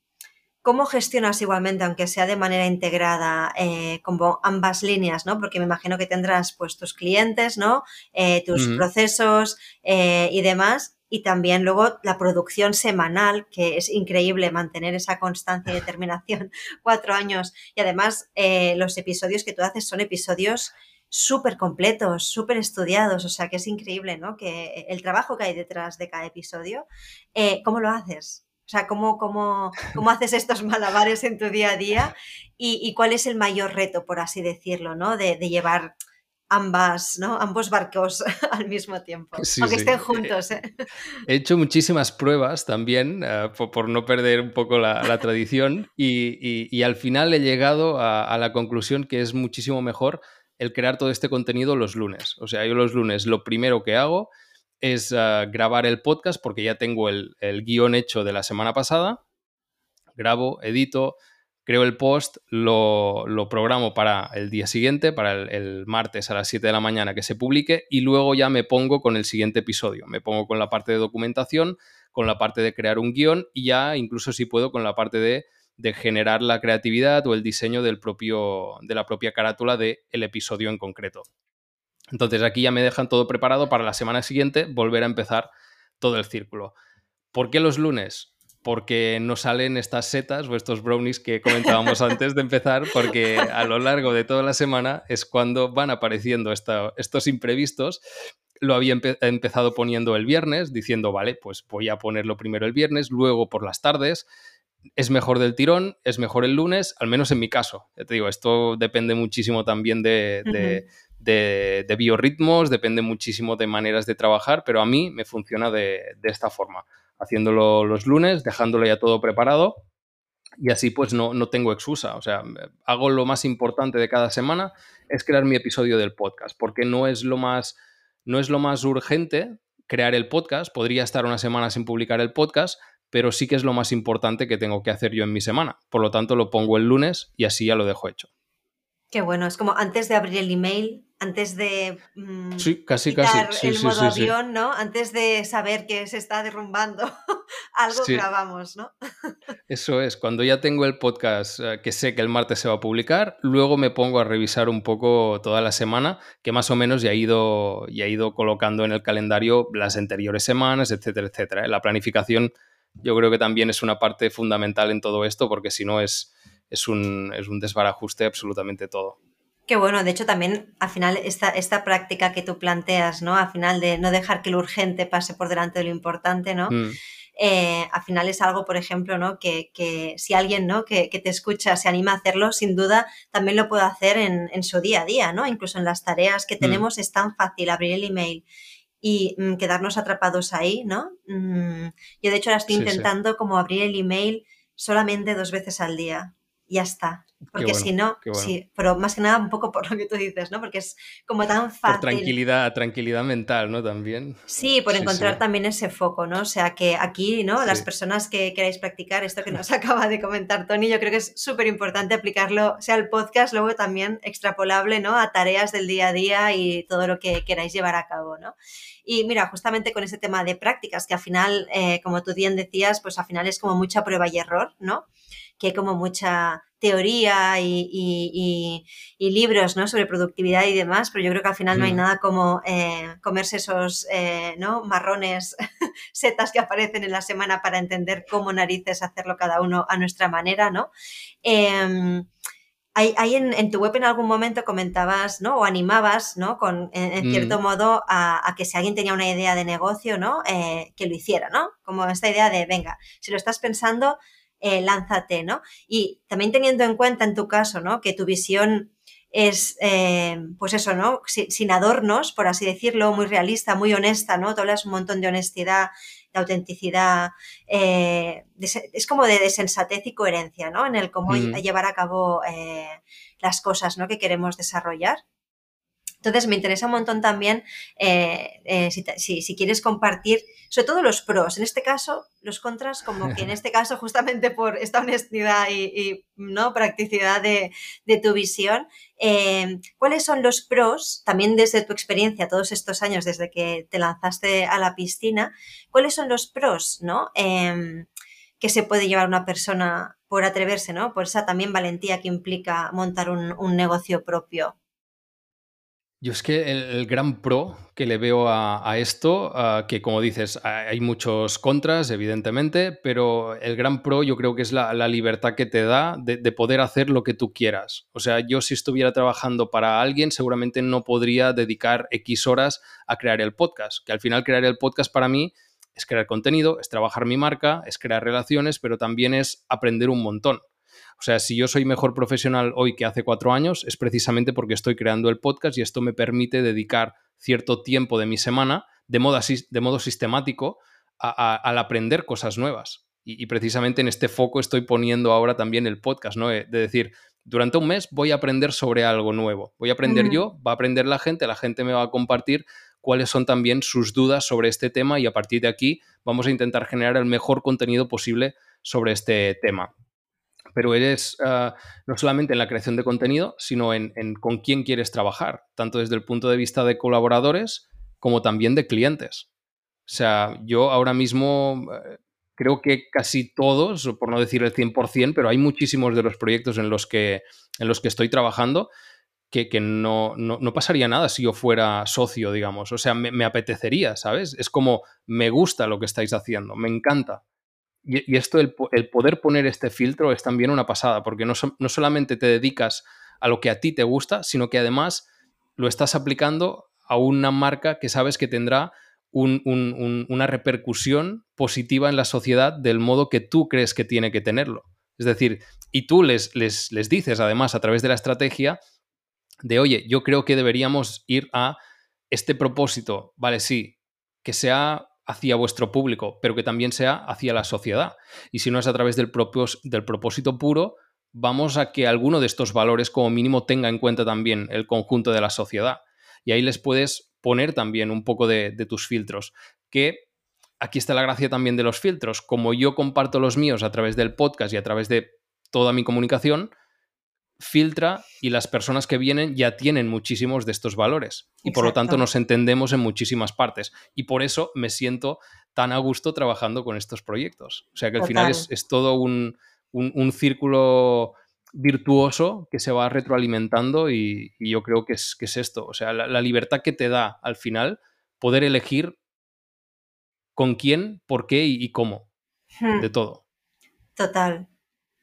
¿Cómo gestionas igualmente, aunque sea de manera integrada, eh, como ambas líneas, ¿no? Porque me imagino que tendrás pues tus clientes, ¿no? Eh, tus procesos y demás y también luego la producción semanal, que es increíble mantener esa constancia y determinación cuatro años. Y además eh, los episodios que tú haces son episodios súper completos, súper estudiados, o sea que es increíble, ¿no? Que el trabajo que hay detrás de cada episodio, eh, ¿cómo lo haces? O sea, ¿cómo, cómo, cómo haces estos malabares en tu día a día? Y, cuál es el mayor reto, por así decirlo, ¿no? de llevar ambas, ¿no? Ambos barcos al mismo tiempo, aunque estén juntos. ¿eh? He hecho muchísimas pruebas también eh, por, no perder un poco la, tradición y, al final he llegado a, la conclusión que es muchísimo mejor el crear todo este contenido los lunes. O sea, yo los lunes lo primero que hago es eh, grabar el podcast porque ya tengo el, el guion hecho de la semana pasada, grabo, edito, creo el post, lo, programo para el día siguiente, para el, martes a las 7 de la mañana que se publique y luego ya me pongo con el siguiente episodio. Me pongo con la parte de documentación, con la parte de crear un guion y ya incluso si puedo con la parte de, generar la creatividad o el diseño del propio, de la propia carátula del episodio en concreto. Entonces aquí ya me dejan todo preparado para la semana siguiente volver a empezar todo el círculo. ¿Por qué los lunes? porque no salen estas setas o estos brownies que comentábamos antes de empezar, porque a lo largo de toda la semana es cuando van apareciendo estos imprevistos. Lo había empezado poniendo el viernes, diciendo, vale, pues voy a ponerlo primero el viernes, luego por las tardes. Es mejor del tirón, es mejor el lunes, al menos en mi caso. Ya te digo, esto depende muchísimo también de, de, biorritmos, depende muchísimo de maneras de trabajar, pero a mí me funciona de esta forma haciéndolo los lunes, dejándolo ya todo preparado y así pues no, no, tengo excusa. O sea, hago lo más importante de cada semana, es crear mi episodio del podcast, porque no es lo más, no es lo más urgente crear el podcast, podría estar una semana sin publicar el podcast, pero sí que es lo más importante que tengo que hacer yo en mi semana. Por lo tanto, lo pongo el lunes y así ya lo dejo hecho. Qué bueno, es como antes de abrir el email, antes de mm, sí, casi, casi. el modo avión, ¿no? Antes de saber que se está derrumbando, algo grabamos, ¿no? Eso es, cuando ya tengo el podcast eh, que sé que el martes se va a publicar, luego me pongo a revisar un poco toda la semana, que más o menos ya he ido, ya he ido colocando en el calendario las anteriores semanas, etcétera, etcétera. ¿eh? La planificación yo creo que también es una parte fundamental en todo esto, porque si no es es un, es un desbarajuste absolutamente todo. Qué bueno, de hecho también al final esta, esta práctica que tú planteas, ¿no? Al final de no dejar que lo urgente pase por delante de lo importante, ¿no? Mm, Eh, al final es algo, por ejemplo, ¿no? Que, que si alguien, ¿no? Que, que te escucha se anima a hacerlo, sin duda también lo puede hacer en, en su día a día, ¿no? Incluso en las tareas que mm, tenemos es tan fácil abrir el email y mm, quedarnos atrapados ahí, ¿no? Mm, yo de hecho ahora estoy sí, sí. intentando como abrir el email solamente dos veces al día. Ya está. Porque si no, bueno. sí, pero más que nada un poco por lo que tú dices, ¿no? Porque es como tan Por fácil. tranquilidad, tranquilidad mental, ¿no? También. Sí, por Sí, sí. encontrar también ese foco, ¿no? O sea que aquí, ¿no? Las personas que queráis practicar esto que nos acaba de comentar Tony, yo creo que es súper importante aplicarlo, sea el podcast, luego también extrapolable, ¿no? A tareas del día a día y todo lo que queráis llevar a cabo, ¿no? Y mira, justamente con ese tema de prácticas, que al final, eh, como tú bien decías, pues al final es como mucha prueba y error, ¿no? Que hay como mucha teoría y, y- y- y libros ¿no? sobre productividad y demás, pero yo creo que al final no hay Mm, nada como eh, comerse esos eh, ¿no? marrones, setas que aparecen en la semana para entender cómo narices hacerlo cada uno a nuestra manera, ¿no? Em, Ahí, ahí en, en tu web en algún momento comentabas, ¿no? O animabas, ¿no? Con, en, en cierto mm, modo, a, a que si alguien tenía una idea de negocio, ¿no? Eh, que lo hiciera, ¿no? Como esta idea de, venga, si lo estás pensando, eh, lánzate, ¿no? Y también teniendo en cuenta en tu caso, ¿no? Que tu visión es, eh, pues eso, ¿no? Sin, sin, adornos, por así decirlo, muy realista, muy honesta, ¿no? Tú hablas un montón de honestidad, de autenticidad, eh, de, es como de, de, sensatez y coherencia, ¿no? En el cómo mm. llevar a cabo las cosas, ¿no? Que queremos desarrollar. Entonces me interesa un montón también eh, eh, si, si, si, quieres compartir, sobre todo los pros, en este caso los contras, como que en este caso justamente por esta honestidad y, y no practicidad de, de tu visión, eh, ¿cuáles son los pros, también desde tu experiencia, todos estos años desde que te lanzaste a la piscina, cuáles son los pros, ¿no? Eh, que se puede llevar una persona por atreverse, ¿no? Por esa también valentía que implica montar un, un negocio propio. Yo es que el, gran pro que le veo a, esto, que como dices, hay muchos contras, evidentemente, pero el gran pro yo creo que es la, la libertad que te da de, de, poder hacer lo que tú quieras. O sea, yo si estuviera trabajando para alguien, seguramente no podría dedicar X horas a crear el podcast, que al final crear el podcast para mí es crear contenido, es trabajar mi marca, es crear relaciones, pero también es aprender un montón. O sea, si yo soy mejor profesional hoy que hace cuatro años, es precisamente porque estoy creando el podcast y esto me permite dedicar cierto tiempo de mi semana de modo, de modo sistemático a, a, al aprender cosas nuevas. Y, y, precisamente en este foco estoy poniendo ahora también el podcast, ¿no? De decir, durante un mes voy a aprender sobre algo nuevo. Voy a aprender yo, va a aprender la gente, la gente me va a compartir cuáles son también sus dudas sobre este tema y a partir de aquí vamos a intentar generar el mejor contenido posible sobre este tema pero eres uh, no solamente en la creación de contenido, sino en, con quién quieres trabajar, tanto desde el punto de vista de colaboradores como también de clientes. O sea, yo ahora mismo uh, creo que casi todos, por no decir el 100%, pero hay muchísimos de los proyectos en los que, en los que estoy trabajando que, que no, no, no, pasaría nada si yo fuera socio, digamos. O sea, me apetecería, ¿sabes? Es como, me gusta lo que estáis haciendo, me encanta. Y, esto, el, poder poner este filtro es también una pasada, porque no, no, solamente te dedicas a lo que a ti te gusta, sino que además lo estás aplicando a una marca que sabes que tendrá un, un, un, una repercusión positiva en la sociedad del modo que tú crees que tiene que tenerlo. Es decir, y tú les, les, les dices además a través de la estrategia de, oye, yo creo que deberíamos ir a este propósito, vale, sí, que sea hacia vuestro público, pero que también sea hacia la sociedad. Y si no es a través del, propio, del propósito puro, vamos a que alguno de estos valores como mínimo tenga en cuenta también el conjunto de la sociedad. Y ahí les puedes poner también un poco de, de tus filtros, que aquí está la gracia también de los filtros. Como yo comparto los míos a través del podcast y a través de toda mi comunicación, filtra y las personas que vienen ya tienen muchísimos de estos valores y Exacto. por lo tanto nos entendemos en muchísimas partes y por eso me siento tan a gusto trabajando con estos proyectos. O sea que al Total. final es, es todo un, un, un, círculo virtuoso que se va retroalimentando y, y yo creo que es, que es esto, o sea, la, la, libertad que te da al final poder elegir con quién, por qué y, y cómo, hmm. de todo. Total.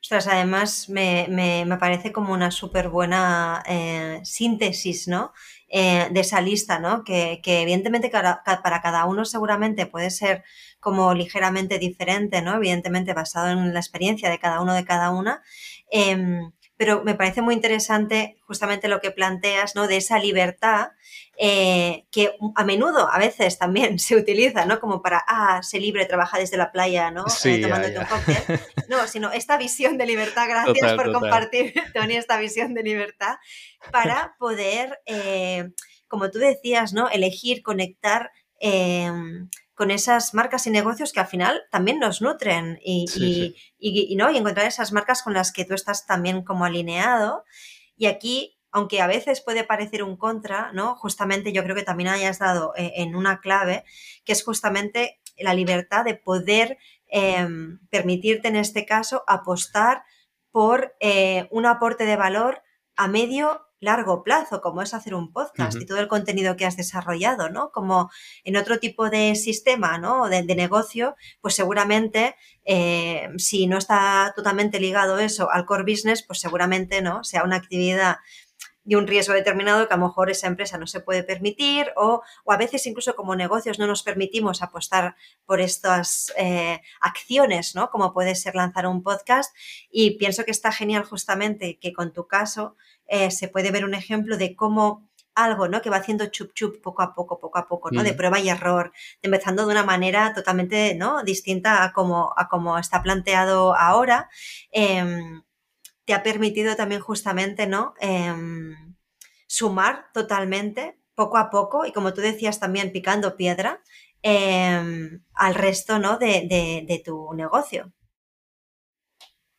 Ostras, además me, parece como una súper buena eh, síntesis, ¿no? Eh, de esa lista, ¿no? Que, evidentemente para, cada uno seguramente puede ser como ligeramente diferente, ¿no? Evidentemente basado en la experiencia de cada uno de cada una. Em, pero me parece muy interesante justamente lo que planteas, ¿no? De esa libertad eh, que a menudo, a veces también se utiliza, ¿no? Como para, ah, sé libre, trabaja desde la playa, ¿no? Sí, tomándote un cóctel. No, sino esta visión de libertad, gracias por compartir, Tony, esta visión de libertad, para poder, eh, como tú decías, ¿no? Elegir, conectar. Con esas marcas y negocios que al final también nos nutren y, y, ¿no? y encontrar esas marcas con las que tú estás también como alineado. Y aquí, aunque a veces puede parecer un contra, ¿no? Justamente yo creo que también hayas dado eh, en una clave, que es justamente la libertad de poder em, permitirte en este caso apostar por eh, un aporte de valor a medio largo plazo, como es hacer un podcast y todo el contenido que has desarrollado, ¿no? Como en otro tipo de sistema, ¿no? De, negocio, pues seguramente eh, si no está totalmente ligado eso al core business, pues seguramente, ¿no? Sea una actividad de un riesgo determinado que a lo mejor esa empresa no se puede permitir o, a veces incluso como negocios no nos permitimos apostar por estas eh, acciones, ¿no? Como puede ser lanzar un podcast y pienso que está genial justamente que con tu caso eh, se puede ver un ejemplo de cómo algo, ¿no? Que va haciendo chup chup poco a poco, poco a poco, ¿no? De prueba y error, empezando de una manera totalmente, ¿no? Distinta a como, a como está planteado ahora. Em, te ha permitido también justamente, ¿no? Em, sumar totalmente, poco a poco, y como tú decías también, picando piedra, em, al resto, ¿no? de tu negocio.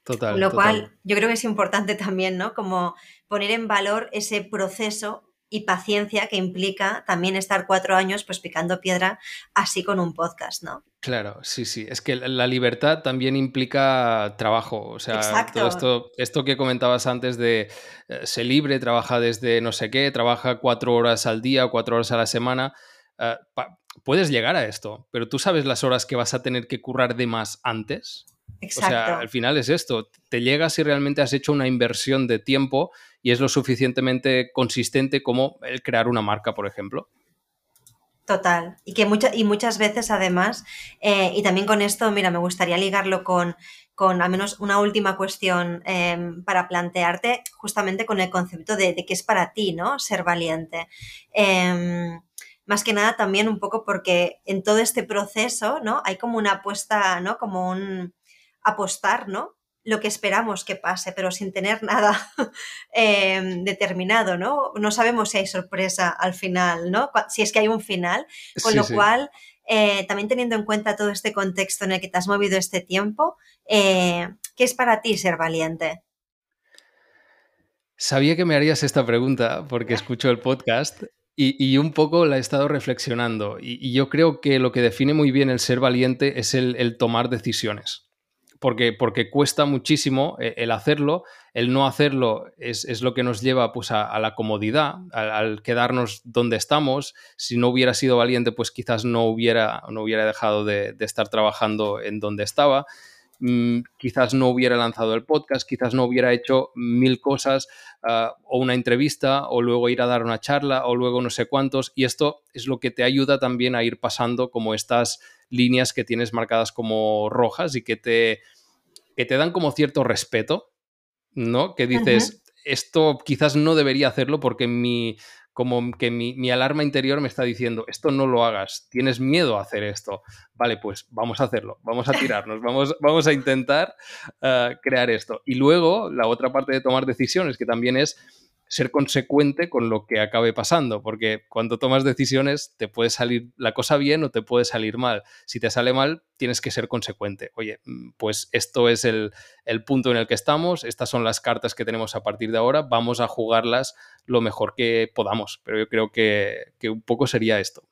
Total. Lo cual yo creo que es importante también, ¿no? Como poner en valor ese proceso y paciencia que implica también estar cuatro años pues picando piedra así con un podcast, ¿no? Claro, sí, sí. Es que la libertad también implica trabajo. O sea, todo esto, esto que comentabas antes de eh, ser libre, trabaja desde no sé qué, trabaja cuatro horas al día, cuatro horas a la semana. Eh, puedes llegar a esto, pero tú sabes las horas que vas a tener que currar de más antes. Exacto. O sea, al final es esto, te llegas si realmente has hecho una inversión de tiempo y es lo suficientemente consistente como el crear una marca, por ejemplo. Total. Y que y muchas veces además, eh, y también con esto, mira, me gustaría ligarlo con, con al menos una última cuestión em, para plantearte justamente con el concepto de, de qué es para ti, ¿no? Ser valiente. Em, más que nada también un poco porque en todo este proceso, ¿no? Hay como una apuesta, ¿no? Como un, apostar, ¿no? Lo que esperamos que pase, pero sin tener nada em, determinado, ¿no? No sabemos si hay sorpresa al final, ¿no? Si es que hay un final, con lo cual, eh, también teniendo en cuenta todo este contexto en el que te has movido este tiempo, eh, ¿qué es para ti ser valiente? Sabía que me harías esta pregunta porque escucho el podcast y, un poco la he estado reflexionando. Y, yo creo que lo que define muy bien el ser valiente es el tomar decisiones porque, porque cuesta muchísimo eh, el hacerlo, el no hacerlo es, lo que nos lleva pues, a, la comodidad, al, quedarnos donde estamos. Si no hubiera sido valiente, pues quizás no hubiera, no hubiera dejado de, estar trabajando en donde estaba. Mm, quizás no hubiera lanzado el podcast, quizás no hubiera hecho mil cosas ah, o una entrevista o luego ir a dar una charla o luego no sé cuántos. Y esto es lo que te ayuda también a ir pasando como estas líneas que tienes marcadas como rojas y que te, que te dan como cierto respeto, ¿no? Que dices, esto quizás no debería hacerlo porque mi, como que mi, alarma interior me está diciendo, esto no lo hagas, tienes miedo a hacer esto. Vale, pues vamos a hacerlo, vamos a tirarnos, vamos, vamos a intentar eh, crear esto. Y luego, la otra parte de tomar decisiones, que también es ser consecuente con lo que acabe pasando, porque cuando tomas decisiones te puede salir la cosa bien o te puede salir mal. Si te sale mal, tienes que ser consecuente. Oye, mm, pues esto es el, punto en el que estamos, estas son las cartas que tenemos a partir de ahora, vamos a jugarlas lo mejor que podamos, pero yo creo que, que un poco sería esto.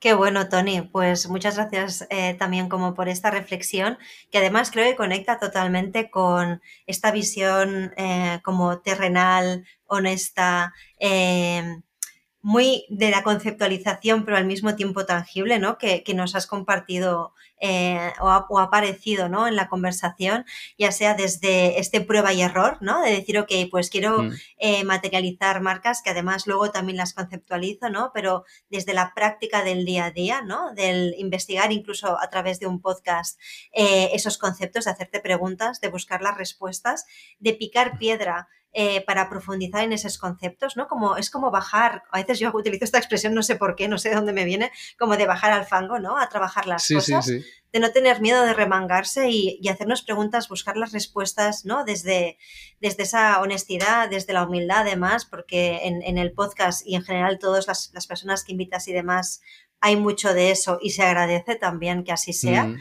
Qué bueno, Tony. Pues muchas gracias eh, también como por esta reflexión, que además creo que conecta totalmente con esta visión eh, como terrenal, honesta, eh, muy de la conceptualización, pero al mismo tiempo tangible, ¿no? Que, nos has compartido eh, o, ha, aparecido, ¿no? En la conversación, ya sea desde este prueba y error, ¿no? De decir, ok, pues quiero mm. eh, materializar marcas que además luego también las conceptualizo, ¿no? Pero desde la práctica del día a día, ¿no? Del investigar incluso a través de un podcast eh, esos conceptos, de hacerte preguntas, de buscar las respuestas, de picar piedra eh, para profundizar en esos conceptos, ¿no? Como, es como bajar, a veces yo utilizo esta expresión, no sé por qué, no sé de dónde me viene, como de bajar al fango, ¿no? A trabajar las cosas, de no tener miedo de remangarse y, hacernos preguntas, buscar las respuestas, ¿no? Desde, desde esa honestidad, desde la humildad además, porque en, el podcast y en general todas las, personas que invitas y demás hay mucho de eso y se agradece también que así sea. Mm.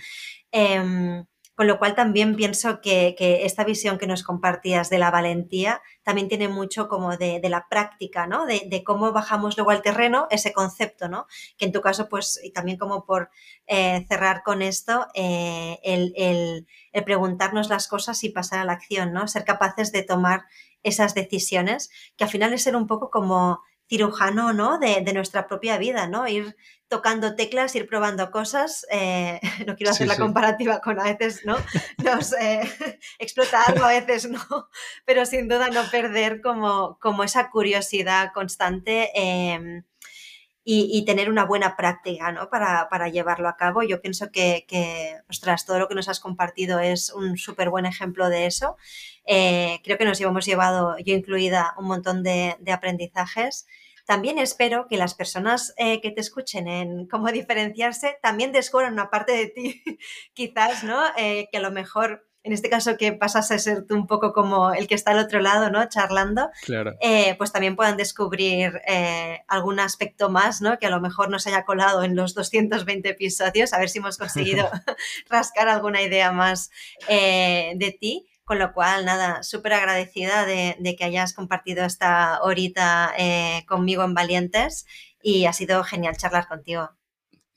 Em, con lo cual también pienso que, esta visión que nos compartías de la valentía también tiene mucho como de, la práctica, ¿no? De, cómo bajamos luego al terreno ese concepto, ¿no? Que en tu caso, pues, y también como por eh, cerrar con esto, eh, el, preguntarnos las cosas y pasar a la acción, ¿no? Ser capaces de tomar esas decisiones, que al final es ser un poco como cirujano, ¿no? De, de, nuestra propia vida, ¿no? Ir tocando teclas, ir probando cosas. Eh, no quiero hacer la comparativa con a veces, ¿no? Nos eh, explota algo, a veces no, pero sin duda no perder como, como esa curiosidad constante em, y, tener una buena práctica, ¿no? Para, para llevarlo a cabo. Yo pienso que, que, ostras, todo lo que nos has compartido es un súper buen ejemplo de eso. Eh, creo que nos hemos llevado, yo incluida, un montón de, de aprendizajes. También espero que las personas eh, que te escuchen en cómo diferenciarse también descubran una parte de ti, quizás, ¿no? Eh, que a lo mejor en este caso que pasas a ser tú un poco como el que está al otro lado, ¿no? Charlando, claro. Eh, pues también puedan descubrir algún aspecto más, ¿no? Que a lo mejor nos haya colado en los 220 episodios, a ver si hemos conseguido rascar alguna idea más de ti. Con lo cual, nada, súper agradecida de, que hayas compartido esta horita eh, conmigo en Valientes y ha sido genial charlar contigo.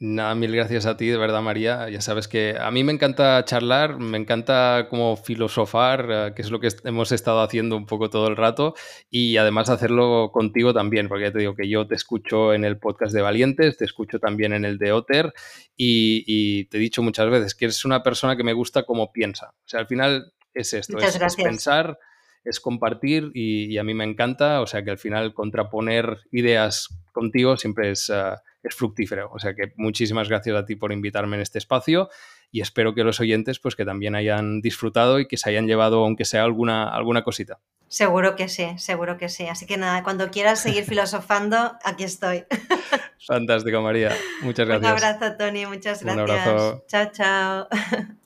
Nada, mil gracias a ti, de verdad, María. Ya sabes que a mí me encanta charlar, me encanta como filosofar, eh, que es lo que hemos estado haciendo un poco todo el rato, y además hacerlo contigo también, porque ya te digo que yo te escucho en el podcast de Valientes, te escucho también en el de Otter, y, te he dicho muchas veces que eres una persona que me gusta como piensa. O sea, al final es esto, es, pensar, es compartir y, a mí me encanta, o sea que al final contraponer ideas contigo siempre es, ah, es fructífero. O sea que muchísimas gracias a ti por invitarme en este espacio y espero que los oyentes pues que también hayan disfrutado y que se hayan llevado aunque sea alguna, alguna cosita. Seguro que sí, seguro que sí. Así que nada, cuando quieras seguir filosofando, aquí estoy. Fantástico, María. Muchas gracias. Un abrazo, Tony. Muchas gracias. Un abrazo. Chao, chao.